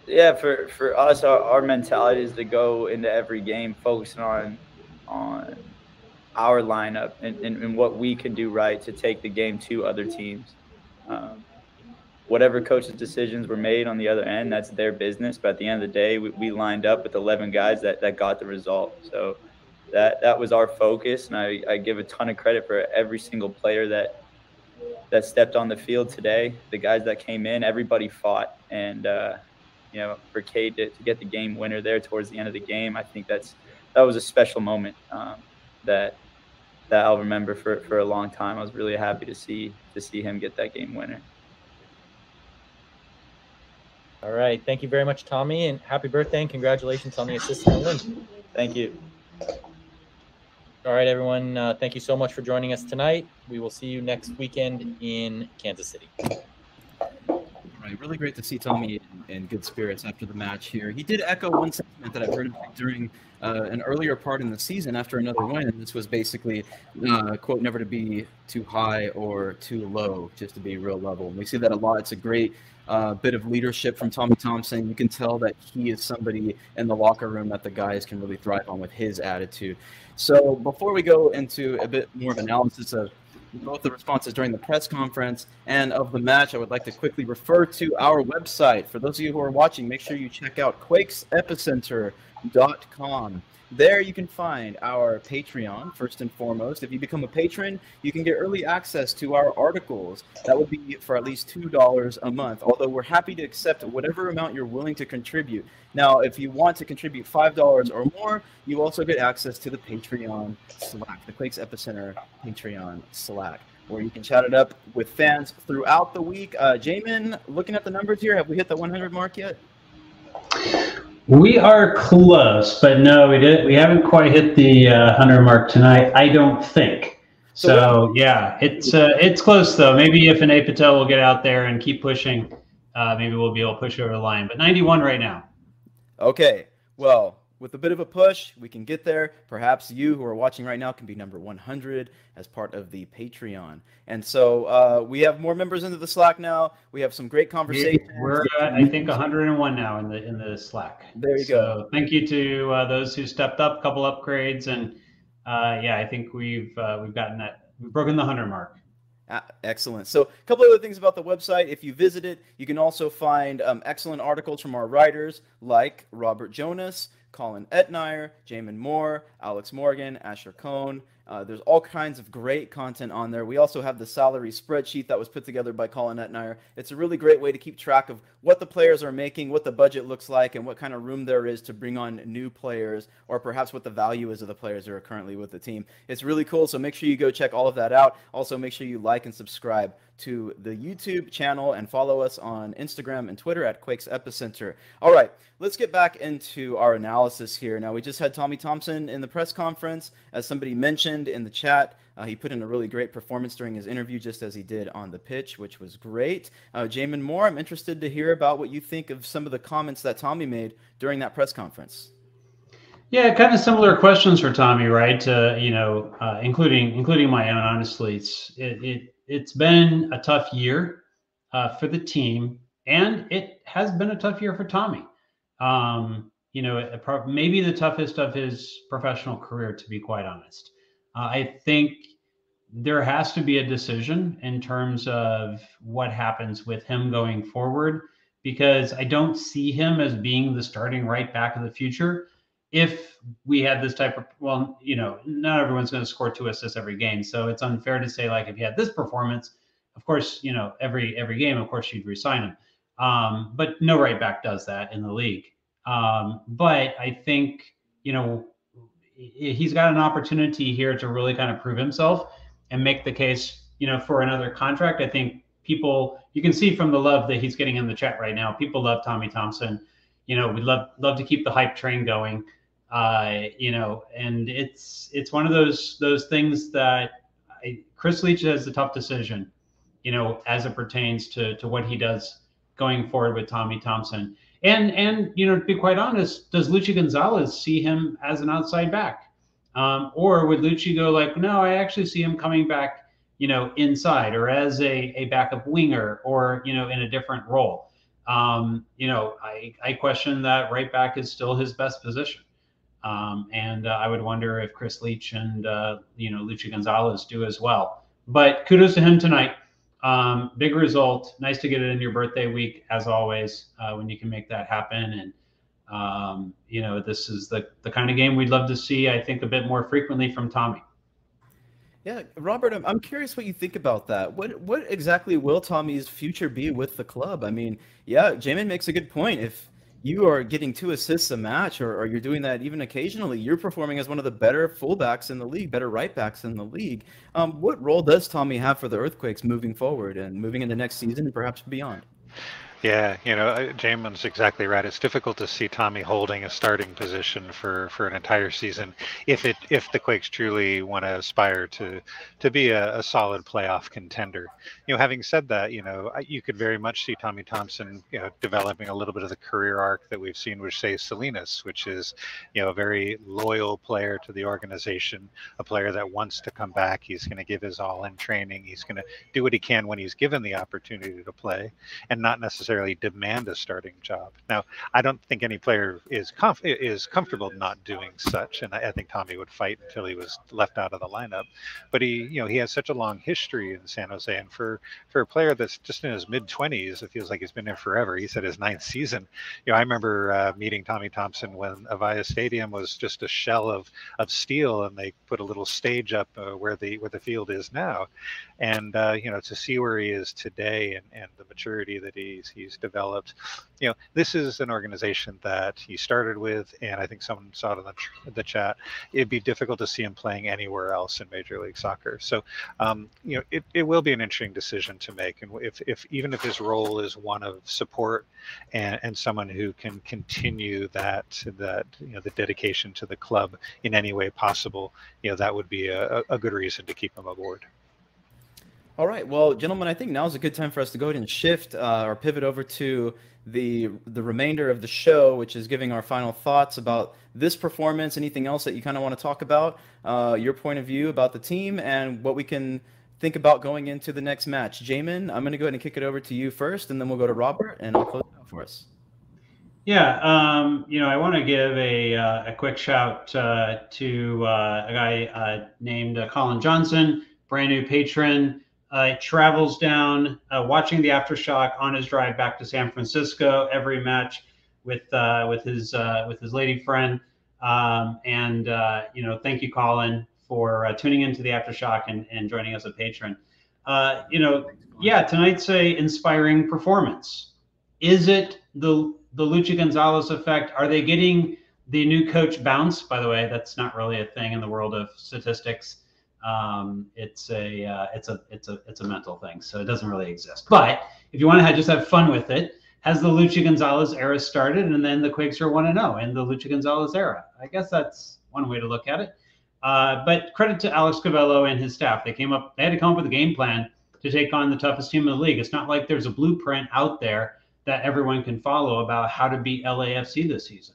Speaker 12: Yeah, for, for us, our, our mentality is to go into every game focusing on on our lineup and, and, and what we can do right to take the game to other teams. Um, whatever coaches' decisions were made on the other end, that's their business. But at the end of the day, we, we lined up with 11 guys that, that got the result. So that that was our focus, and I, I give a ton of credit for every single player that that stepped on the field today. The guys that came in, everybody fought, and uh, you know, for Cade to, to, get the game winner there towards the end of the game, I think that's that was a special moment um, that that I'll remember for, for a long time. I was really happy to see to see him get that game winner.
Speaker 4: All right. Thank you very much, Tommy, and happy birthday and congratulations on the assist and win.
Speaker 12: Thank you.
Speaker 4: All right, everyone. Uh, thank you so much for joining us tonight. We will see you next weekend in Kansas City.
Speaker 1: Right, really great to see Tommy in, in good spirits after the match here. He did echo one sentiment that I've heard during uh, an earlier part in the season after another win. And this was basically, uh, quote, never to be too high or too low, just to be real level. And we see that a lot. It's a great uh, bit of leadership from Tommy Thompson. You can tell that he is somebody in the locker room that the guys can really thrive on with his attitude. So before we go into a bit more of analysis of both the responses during the press conference and of the match, I would like to quickly refer to our website. For those of you who are watching, make sure you check out quakesepicenter.com. There you can find our Patreon, first and foremost. If you become a patron, you can get early access to our articles. That would be for at least $2 a month, although we're happy to accept whatever amount you're willing to contribute. Now, if you want to contribute $5 or more, you also get access to the Patreon Slack, the Quakes Epicenter Patreon Slack where you can chat it up with fans throughout the week. Uh, Jamon, looking at the numbers here, have we hit the 100 mark yet?
Speaker 3: We are close, but no, we did. We haven't quite hit the uh, hundred mark tonight. I don't think. So, so yeah, it's uh, it's close though. Maybe if an Patel will get out there and keep pushing, uh, maybe we'll be able to push over the line. But 91 right now.
Speaker 1: Okay. Well, with a bit of a push, we can get there. Perhaps you who are watching right now can be number 100 as part of the Patreon. And so uh, we have more members into the Slack now. We have some great conversations.
Speaker 3: We're at, I think 101 now in the in the Slack.
Speaker 1: There you
Speaker 3: so
Speaker 1: go.
Speaker 3: Thank you to uh, those who stepped up, a couple upgrades, and uh, yeah, I think we've uh, we've gotten that we've broken the 100 mark.
Speaker 1: Ah, excellent. So, a couple other things about the website. If you visit it, you can also find um, excellent articles from our writers like Robert Jonas, Colin Etnier, Jamon Moore, Alex Morgan, Asher Cohn. Uh, there's all kinds of great content on there. We also have the salary spreadsheet that was put together by Colin Etnier. It's a really great way to keep track of what the players are making, what the budget looks like, and what kind of room there is to bring on new players, or perhaps what the value is of the players that are currently with the team. It's really cool, so make sure you go check all of that out. Also, make sure you like and subscribe to the YouTube channel and follow us on Instagram and Twitter at Quakes Epicenter. All right, let's get back into our analysis here. Now, we just had Tommy Thompson in the press conference. As somebody mentioned in the chat, uh, he put in a really great performance during his interview, just as he did on the pitch, which was great. Uh, Jamon Moore, I'm interested to hear about what you think of some of the comments that Tommy made during that press conference.
Speaker 3: Yeah, kind of similar questions for Tommy, right? Uh, you know, uh, including including my own. Honestly, it's it, it it's been a tough year uh, for the team, and it has been a tough year for Tommy. Um, you know, maybe the toughest of his professional career, to be quite honest. Uh, I think there has to be a decision in terms of what happens with him going forward, because I don't see him as being the starting right back of the future. If we had this type of, well, you know, not everyone's going to score two assists every game, so it's unfair to say like if he had this performance, of course, you know, every every game, of course, you'd resign him. Um, but no right back does that in the league. Um, but I think you know he's got an opportunity here to really kind of prove himself and make the case, you know, for another contract. I think people you can see from the love that he's getting in the chat right now. People love Tommy Thompson. You know, we love love to keep the hype train going. Uh, you know, and it's it's one of those those things that I, Chris Leitch has a tough decision. You know, as it pertains to to what he does going forward with Tommy Thompson. And and you know, to be quite honest, does Luchi Gonzalez see him as an outside back, um, or would Luchi go like, no, I actually see him coming back, you know, inside or as a a backup winger or you know in a different role. Um, you know, I I question that right back is still his best position. Um, and uh, I would wonder if Chris Leitch and uh, you know Luchi Gonzalez do as well. But kudos to him tonight. Um, big result. Nice to get it in your birthday week, as always, uh, when you can make that happen. And um, you know, this is the the kind of game we'd love to see. I think a bit more frequently from Tommy.
Speaker 1: Yeah, Robert, I'm, I'm curious what you think about that. What what exactly will Tommy's future be with the club? I mean, yeah, Jamon makes a good point. If you are getting two assists a match, or, or, you're doing that even occasionally, you're performing as one of the better fullbacks in the league, better right backs in the league. Um, what role does Tommy have for the Earthquakes moving forward and moving into next season and perhaps beyond?
Speaker 2: Yeah, you know, uh, Jamon's exactly right. It's difficult to see Tommy holding a starting position for, for an entire season if it if the Quakes truly want to aspire to to be a, a, solid playoff contender. You know, having said that, you know, you could very much see Tommy Thompson, you know, developing a little bit of the career arc that we've seen with say Salinas, which is, you know, a very loyal player to the organization, a player that wants to come back. He's going to give his all in training. He's going to do what he can when he's given the opportunity to play, and not necessarily necessarily demand a starting job. Now, I don't think any player is comf- is comfortable not doing such, and I, I, think Tommy would fight until he was left out of the lineup. But he, you know, he has such a long history in San Jose, and for for a player that's just in his mid twenties, it feels like he's been there forever. He said his ninth season. You know, I remember uh, meeting Tommy Thompson when Avaya Stadium was just a shell of of steel, and they put a little stage up uh, where the where the field is now, and uh, you know, to see where he is today and and the maturity that he's he he's developed. You know, this is an organization that he started with, and I think someone saw it in the, the chat. It'd be difficult to see him playing anywhere else in Major League Soccer. So, um, you know, it, it will be an interesting decision to make. And if, if even if his role is one of support and, and someone who can continue that that you know the dedication to the club in any way possible, you know, that would be a, a good reason to keep him aboard.
Speaker 1: All right, well, gentlemen, I think now is a good time for us to go ahead and shift uh, or pivot over to the the remainder of the show, which is giving our final thoughts about this performance. Anything else that you kind of want to talk about? Uh, your point of view about the team and what we can think about going into the next match. Jamon, I'm going to go ahead and kick it over to you first, and then we'll go to Robert, and I'll close it out for us.
Speaker 3: Yeah, um, you know, I want to give a, uh, a quick shout uh, to uh, a guy uh, named uh, Colin Johnson, brand new patron uh, travels down, uh, watching the aftershock on his drive back to San Francisco. Every match with uh, with his uh, with his lady friend, um, and uh, you know, thank you, Colin, for uh, tuning into the aftershock and, and joining us as a patron. you know, yeah, tonight's a inspiring performance. Is it the the Luchi Gonzalez effect? Are they getting the new coach bounce? By the way, that's not really a thing in the world of statistics. Um, it's a uh, it's a it's a it's a mental thing, so it doesn't really exist. But if you want to have, just have fun with it, has the Luchi Gonzalez era started, and then the Quakes are one to zero in the Luchi Gonzalez era? I guess that's one way to look at it. Uh, but credit to Alex Covelo and his staff. They came up, they had to come up with a game plan to take on the toughest team in the league. It's not like there's a blueprint out there that everyone can follow about how to beat LAFC this season.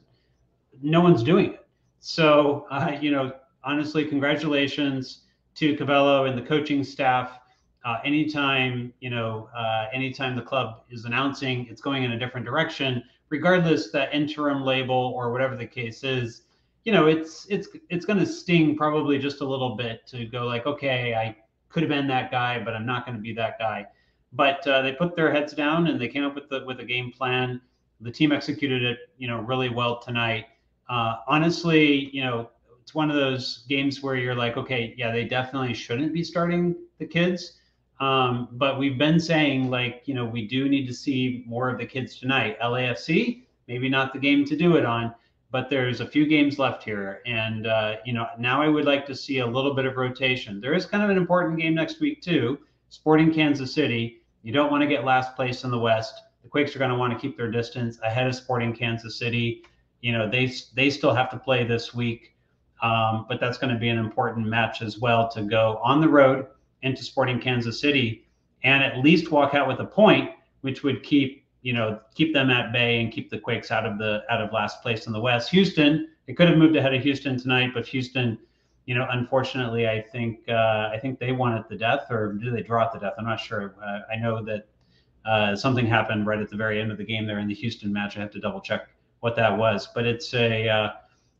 Speaker 3: No one's doing it. So, uh, you know, honestly, congratulations to Covelo and the coaching staff. Uh, anytime you know, uh, anytime the club is announcing it's going in a different direction, regardless the interim label or whatever the case is, you know, it's it's it's going to sting probably just a little bit to go like, okay, I could have been that guy, but I'm not going to be that guy. But uh, they put their heads down and they came up with the with a game plan. The team executed it, you know, really well tonight. Uh, honestly, you know, it's one of those games where you're like, okay, yeah, they definitely shouldn't be starting the kids. Um, but we've been saying, like, you know, we do need to see more of the kids tonight. LAFC, maybe not the game to do it on, but there's a few games left here. And, uh, you know, now I would like to see a little bit of rotation. There is kind of an important game next week, too. Sporting Kansas City. You don't want to get last place in the West. The Quakes are going to want to keep their distance ahead of Sporting Kansas City. You know, they, they still have to play this week. Um, but that's going to be an important match as well to go on the road into Sporting Kansas City and at least walk out with a point, which would keep you know keep them at bay and keep the Quakes out of the out of last place in the West. Houston, they could have moved ahead of Houston tonight, but Houston, you know, unfortunately, I think uh, I think they won at the death, or did they draw at the death? I'm not sure. Uh, I know that uh, something happened right at the very end of the game there in the Houston match. I have to double check what that was, but it's a uh,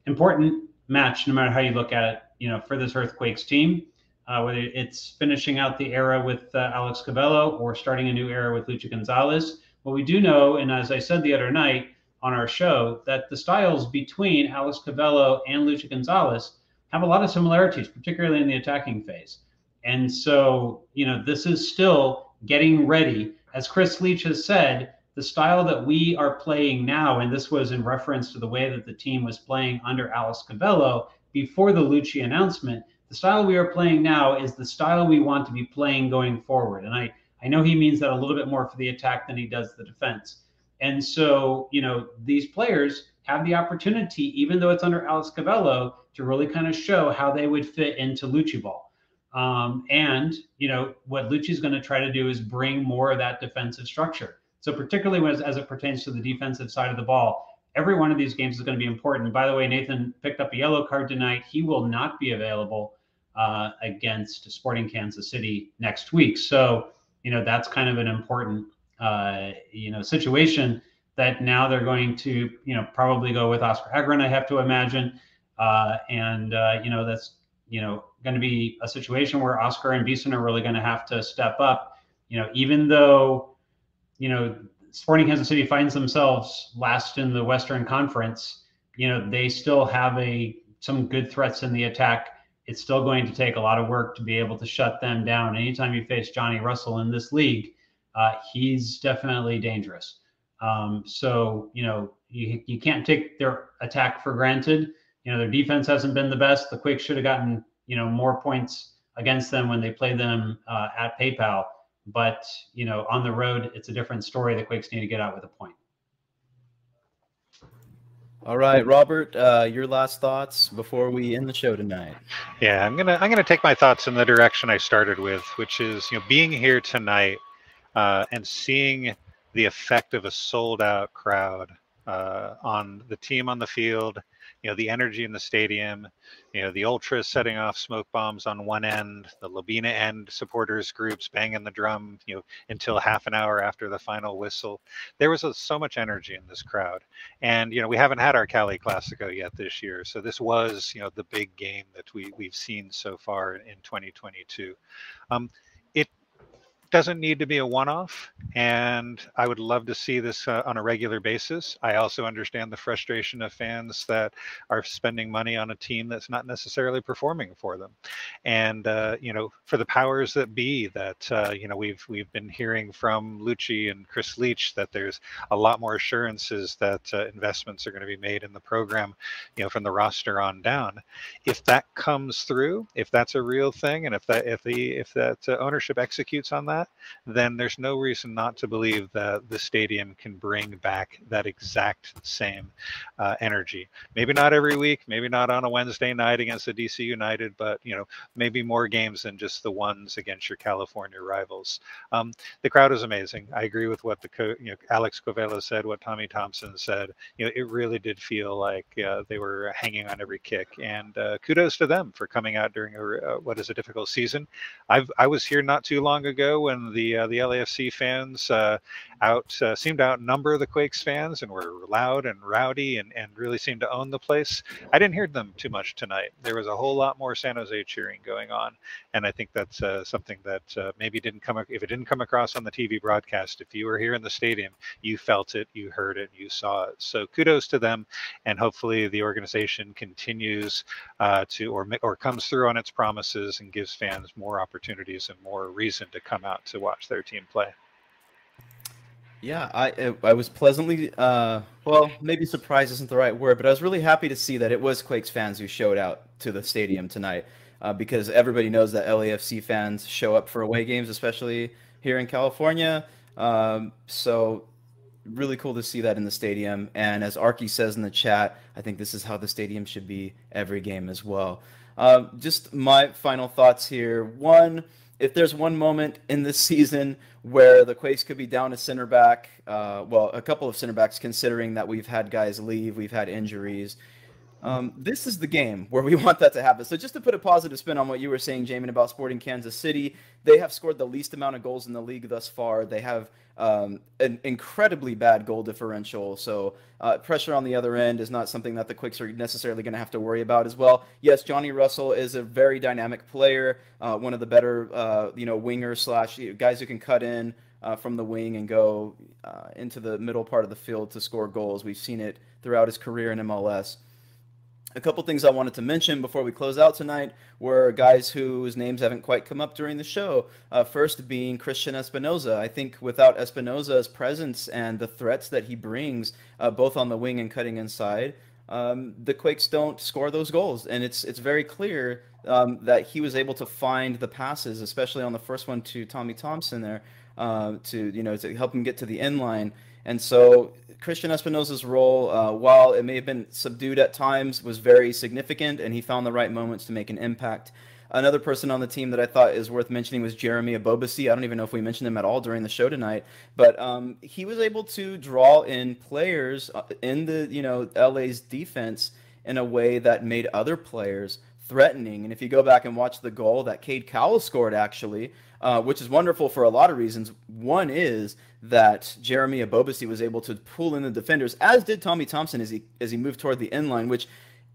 Speaker 3: important match, no matter how you look at it, you know, for this Earthquakes team, uh, whether it's finishing out the era with uh, Alex Covelo or starting a new era with Luchi Gonzalez. What we do know, and as I said the other night on our show, that the styles between Alex Covelo and Luchi Gonzalez have a lot of similarities, particularly in the attacking phase. And so, you know, this is still getting ready. As Chris Leitch has said, the style that we are playing now, and this was in reference to the way that the team was playing under Alex Covelo before the Luchi announcement, the style we are playing now is the style we want to be playing going forward. And I, I know he means that a little bit more for the attack than he does the defense. And so, you know, these players have the opportunity, even though it's under Alex Covelo, to really kind of show how they would fit into Luchi ball. Um, and, you know, what Luchi's going to try to do is bring more of that defensive structure. So, particularly as, as it pertains to the defensive side of the ball, every one of these games is going to be important. By the way, Nathan picked up a yellow card tonight. He will not be available uh, against Sporting Kansas City next week. So, you know, that's kind of an important, uh, you know, situation that now they're going to, you know, probably go with Oskar Ågren, I have to imagine. Uh, and, uh, you know, that's, you know, going to be a situation where Oscar and Beason are really going to have to step up. You know, even though, you know, Sporting Kansas City finds themselves last in the Western Conference, you know, they still have a some good threats in the attack. It's still going to take a lot of work to be able to shut them down. Anytime you face Johnny Russell in this league, uh, he's definitely dangerous. Um, so, you know, you, you can't take their attack for granted. You know, their defense hasn't been the best. The Quakes should have gotten, you know, more points against them when they played them uh, at PayPal. But, you know, on the road, it's a different story. The Quakes need to get out with a point.
Speaker 1: All right, Robert, uh, your last thoughts before we end the show tonight.
Speaker 2: Yeah, I'm gonna I'm gonna take my thoughts in the direction I started with, which is you know being here tonight uh, and seeing the effect of a sold out crowd uh, on the team on the field, you know, the energy in the stadium, you know, the ultras setting off smoke bombs on one end, the Labina end supporters groups banging the drum, you know, until half an hour after the final whistle. There was a, so much energy in this crowd. And, you know, we haven't had our Cali Classico yet this year. So this was, you know, the big game that we, we've seen so far in 2022. Um, doesn't need to be a one-off and i would love to see this uh, on a regular basis. I also understand the frustration of fans that are spending money on a team that's not necessarily performing for them. And uh, you know for the powers that be that uh, you know we've we've been hearing from luchi and chris leitch that there's a lot more assurances that uh, investments are going to be made in the program you know from the roster on down. If that comes through if that's a real thing and if that if the if that uh, ownership executes on that that, then there's no reason not to believe that the stadium can bring back that exact same uh, energy. Maybe not every week, maybe not on a Wednesday night against the DC United, but you know maybe more games than just the ones against your California rivals. Um, the crowd is amazing. I agree with what the co- you know Alex Covelo said, what Tommy Thompson said. You know, it really did feel like uh, they were hanging on every kick, and uh, kudos to them for coming out during a, uh, what is a difficult season. I've I was here not too long ago when the uh, the LAFC fans uh, out uh, seemed to outnumber the Quakes fans and were loud and rowdy and, and really seemed to own the place. I didn't hear them too much tonight. There was a whole lot more San Jose cheering going on, and I think that's uh, something that uh, maybe didn't come if it didn't come across on the TV broadcast. If you were here in the stadium, you felt it, you heard it, you saw it. So kudos to them, and hopefully the organization continues uh, to or or comes through on its promises and gives fans more opportunities and more reason to come out to watch their team play.
Speaker 1: Yeah, I I was pleasantly uh, well, maybe surprised isn't the right word, but I was really happy to see that it was Quakes fans who showed out to the stadium tonight, uh, because everybody knows that LAFC fans show up for away games, especially here in California. Um, so really cool to see that in the stadium. And as Arky says in the chat, I think this is how the stadium should be every game as well. Uh, just my final thoughts here. One if there's one moment in this season where the Quakes could be down a center back, uh, well, a couple of center backs, considering that we've had guys leave, we've had injuries. Um, this is the game where we want that to happen. So, just to put a positive spin on what you were saying, Jamon, about Sporting Kansas City, they have scored the least amount of goals in the league thus far. They have um, an incredibly bad goal differential. So uh, pressure on the other end is not something that the Quakes are necessarily going to have to worry about as well. Yes, Johnny Russell is a very dynamic player, uh, one of the better, uh, you know, wingers slash guys who can cut in. Uh, from the wing and go uh, into the middle part of the field to score goals. We've seen it throughout his career in MLS a couple things I wanted to mention before we close out tonight were guys whose names haven't quite come up during the show. Uh, first being Cristian Espinoza. I think without Espinoza's presence and the threats that he brings, uh, both on the wing and cutting inside, um, the Quakes don't score those goals, and it's it's very clear um, that he was able to find the passes, especially on the first one to Tommy Thompson there, uh, to you know to help him get to the end line. And so Cristian Espinoza's role, uh, while it may have been subdued at times, was very significant, and he found the right moments to make an impact. Another person on the team that I thought is worth mentioning was Jeremy Ebobisse. I don't even know if we mentioned him at all during the show tonight, but um, he was able to draw in players uh, in the you know LA's defense in a way that made other players threatening. And if you go back and watch the goal that Cade Cowell scored, actually, uh, which is wonderful for a lot of reasons. One is that Jeremy Ebobisse was able to pull in the defenders, as did Tommy Thompson as he as he moved toward the end line, which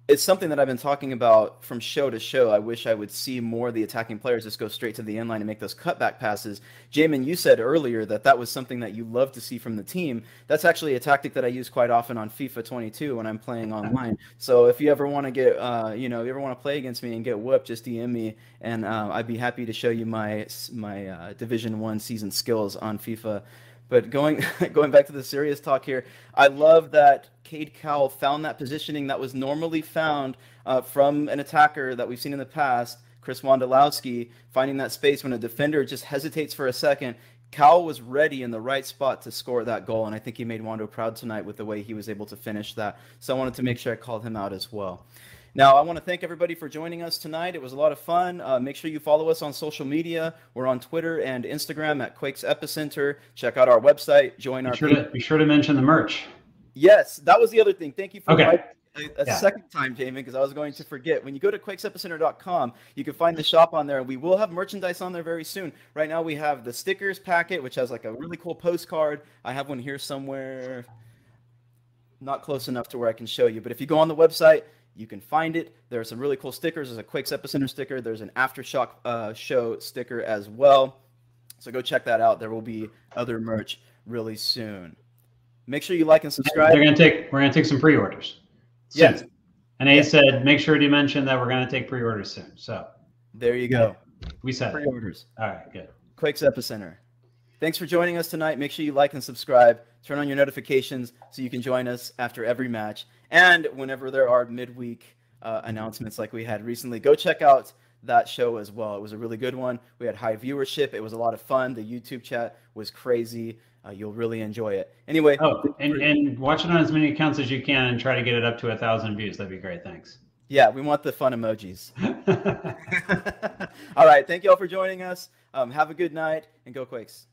Speaker 1: it's something that I've been talking about from show to show. I wish I would see more of the attacking players just go straight to the end line and make those cutback passes. Jamon, you said earlier that that was something that you love to see from the team. That's actually a tactic that I use quite often on FIFA 22 when I'm playing online. So if you ever want to get, uh, you know, if you ever want to play against me and get whooped, just DM me, and uh, I'd be happy to show you my my uh, Division One season skills on FIFA. But going going back to the serious talk here, I love that Cade Cowell found that positioning that was normally found uh, from an attacker that we've seen in the past, Chris Wondolowski, finding that space when a defender just hesitates for a second. Cowell was ready in the right spot to score that goal, and I think he made Wando proud tonight with the way he was able to finish that. So I wanted to make sure I called him out as well. Now, I want to thank everybody for joining us tonight. It was a lot of fun. Uh, make sure you follow us on social media. We're on Twitter and Instagram at Quakes Epicenter. Check out our website. Join
Speaker 3: Be
Speaker 1: our.
Speaker 3: sure, to, be sure to mention the merch.
Speaker 1: Yes, that was the other thing. Thank you for
Speaker 3: Okay.
Speaker 1: a, a
Speaker 3: Yeah.
Speaker 1: second time, Jamon, because I was going to forget. When you go to quakesepicenter.com, you can find the shop on there, and we will have merchandise on there very soon. Right now, we have the stickers packet, which has like a really cool postcard. I have one here somewhere, not close enough to where I can show you. But if you go on the website, you can find it. There are some really cool stickers. There's a Quakes Epicenter sticker. There's an Aftershock uh, show sticker as well. So go check that out. There will be other merch really soon. Make sure you like and subscribe.
Speaker 3: They're gonna take. We're gonna take some pre-orders. soon.
Speaker 1: Yes.
Speaker 3: And A said, make sure to mention that we're gonna take pre-orders soon. So
Speaker 1: There you go.
Speaker 3: we said.
Speaker 1: Pre-orders.
Speaker 3: All right, good.
Speaker 1: Quakes Epicenter. Thanks for joining us tonight. Make sure you like and subscribe. Turn on your notifications so you can join us after every match and whenever there are midweek uh, announcements like we had recently. Go check out that show as well. It was a really good one. We had high viewership. It was a lot of fun. The YouTube chat was crazy. Uh, you'll really enjoy it. Anyway,
Speaker 3: Oh, and, and watch it on as many accounts as you can and try to get it up to a thousand views. That'd be great. Thanks.
Speaker 1: yeah, we want the fun emojis. all right. Thank you all for joining us. Um, have a good night and go Quakes.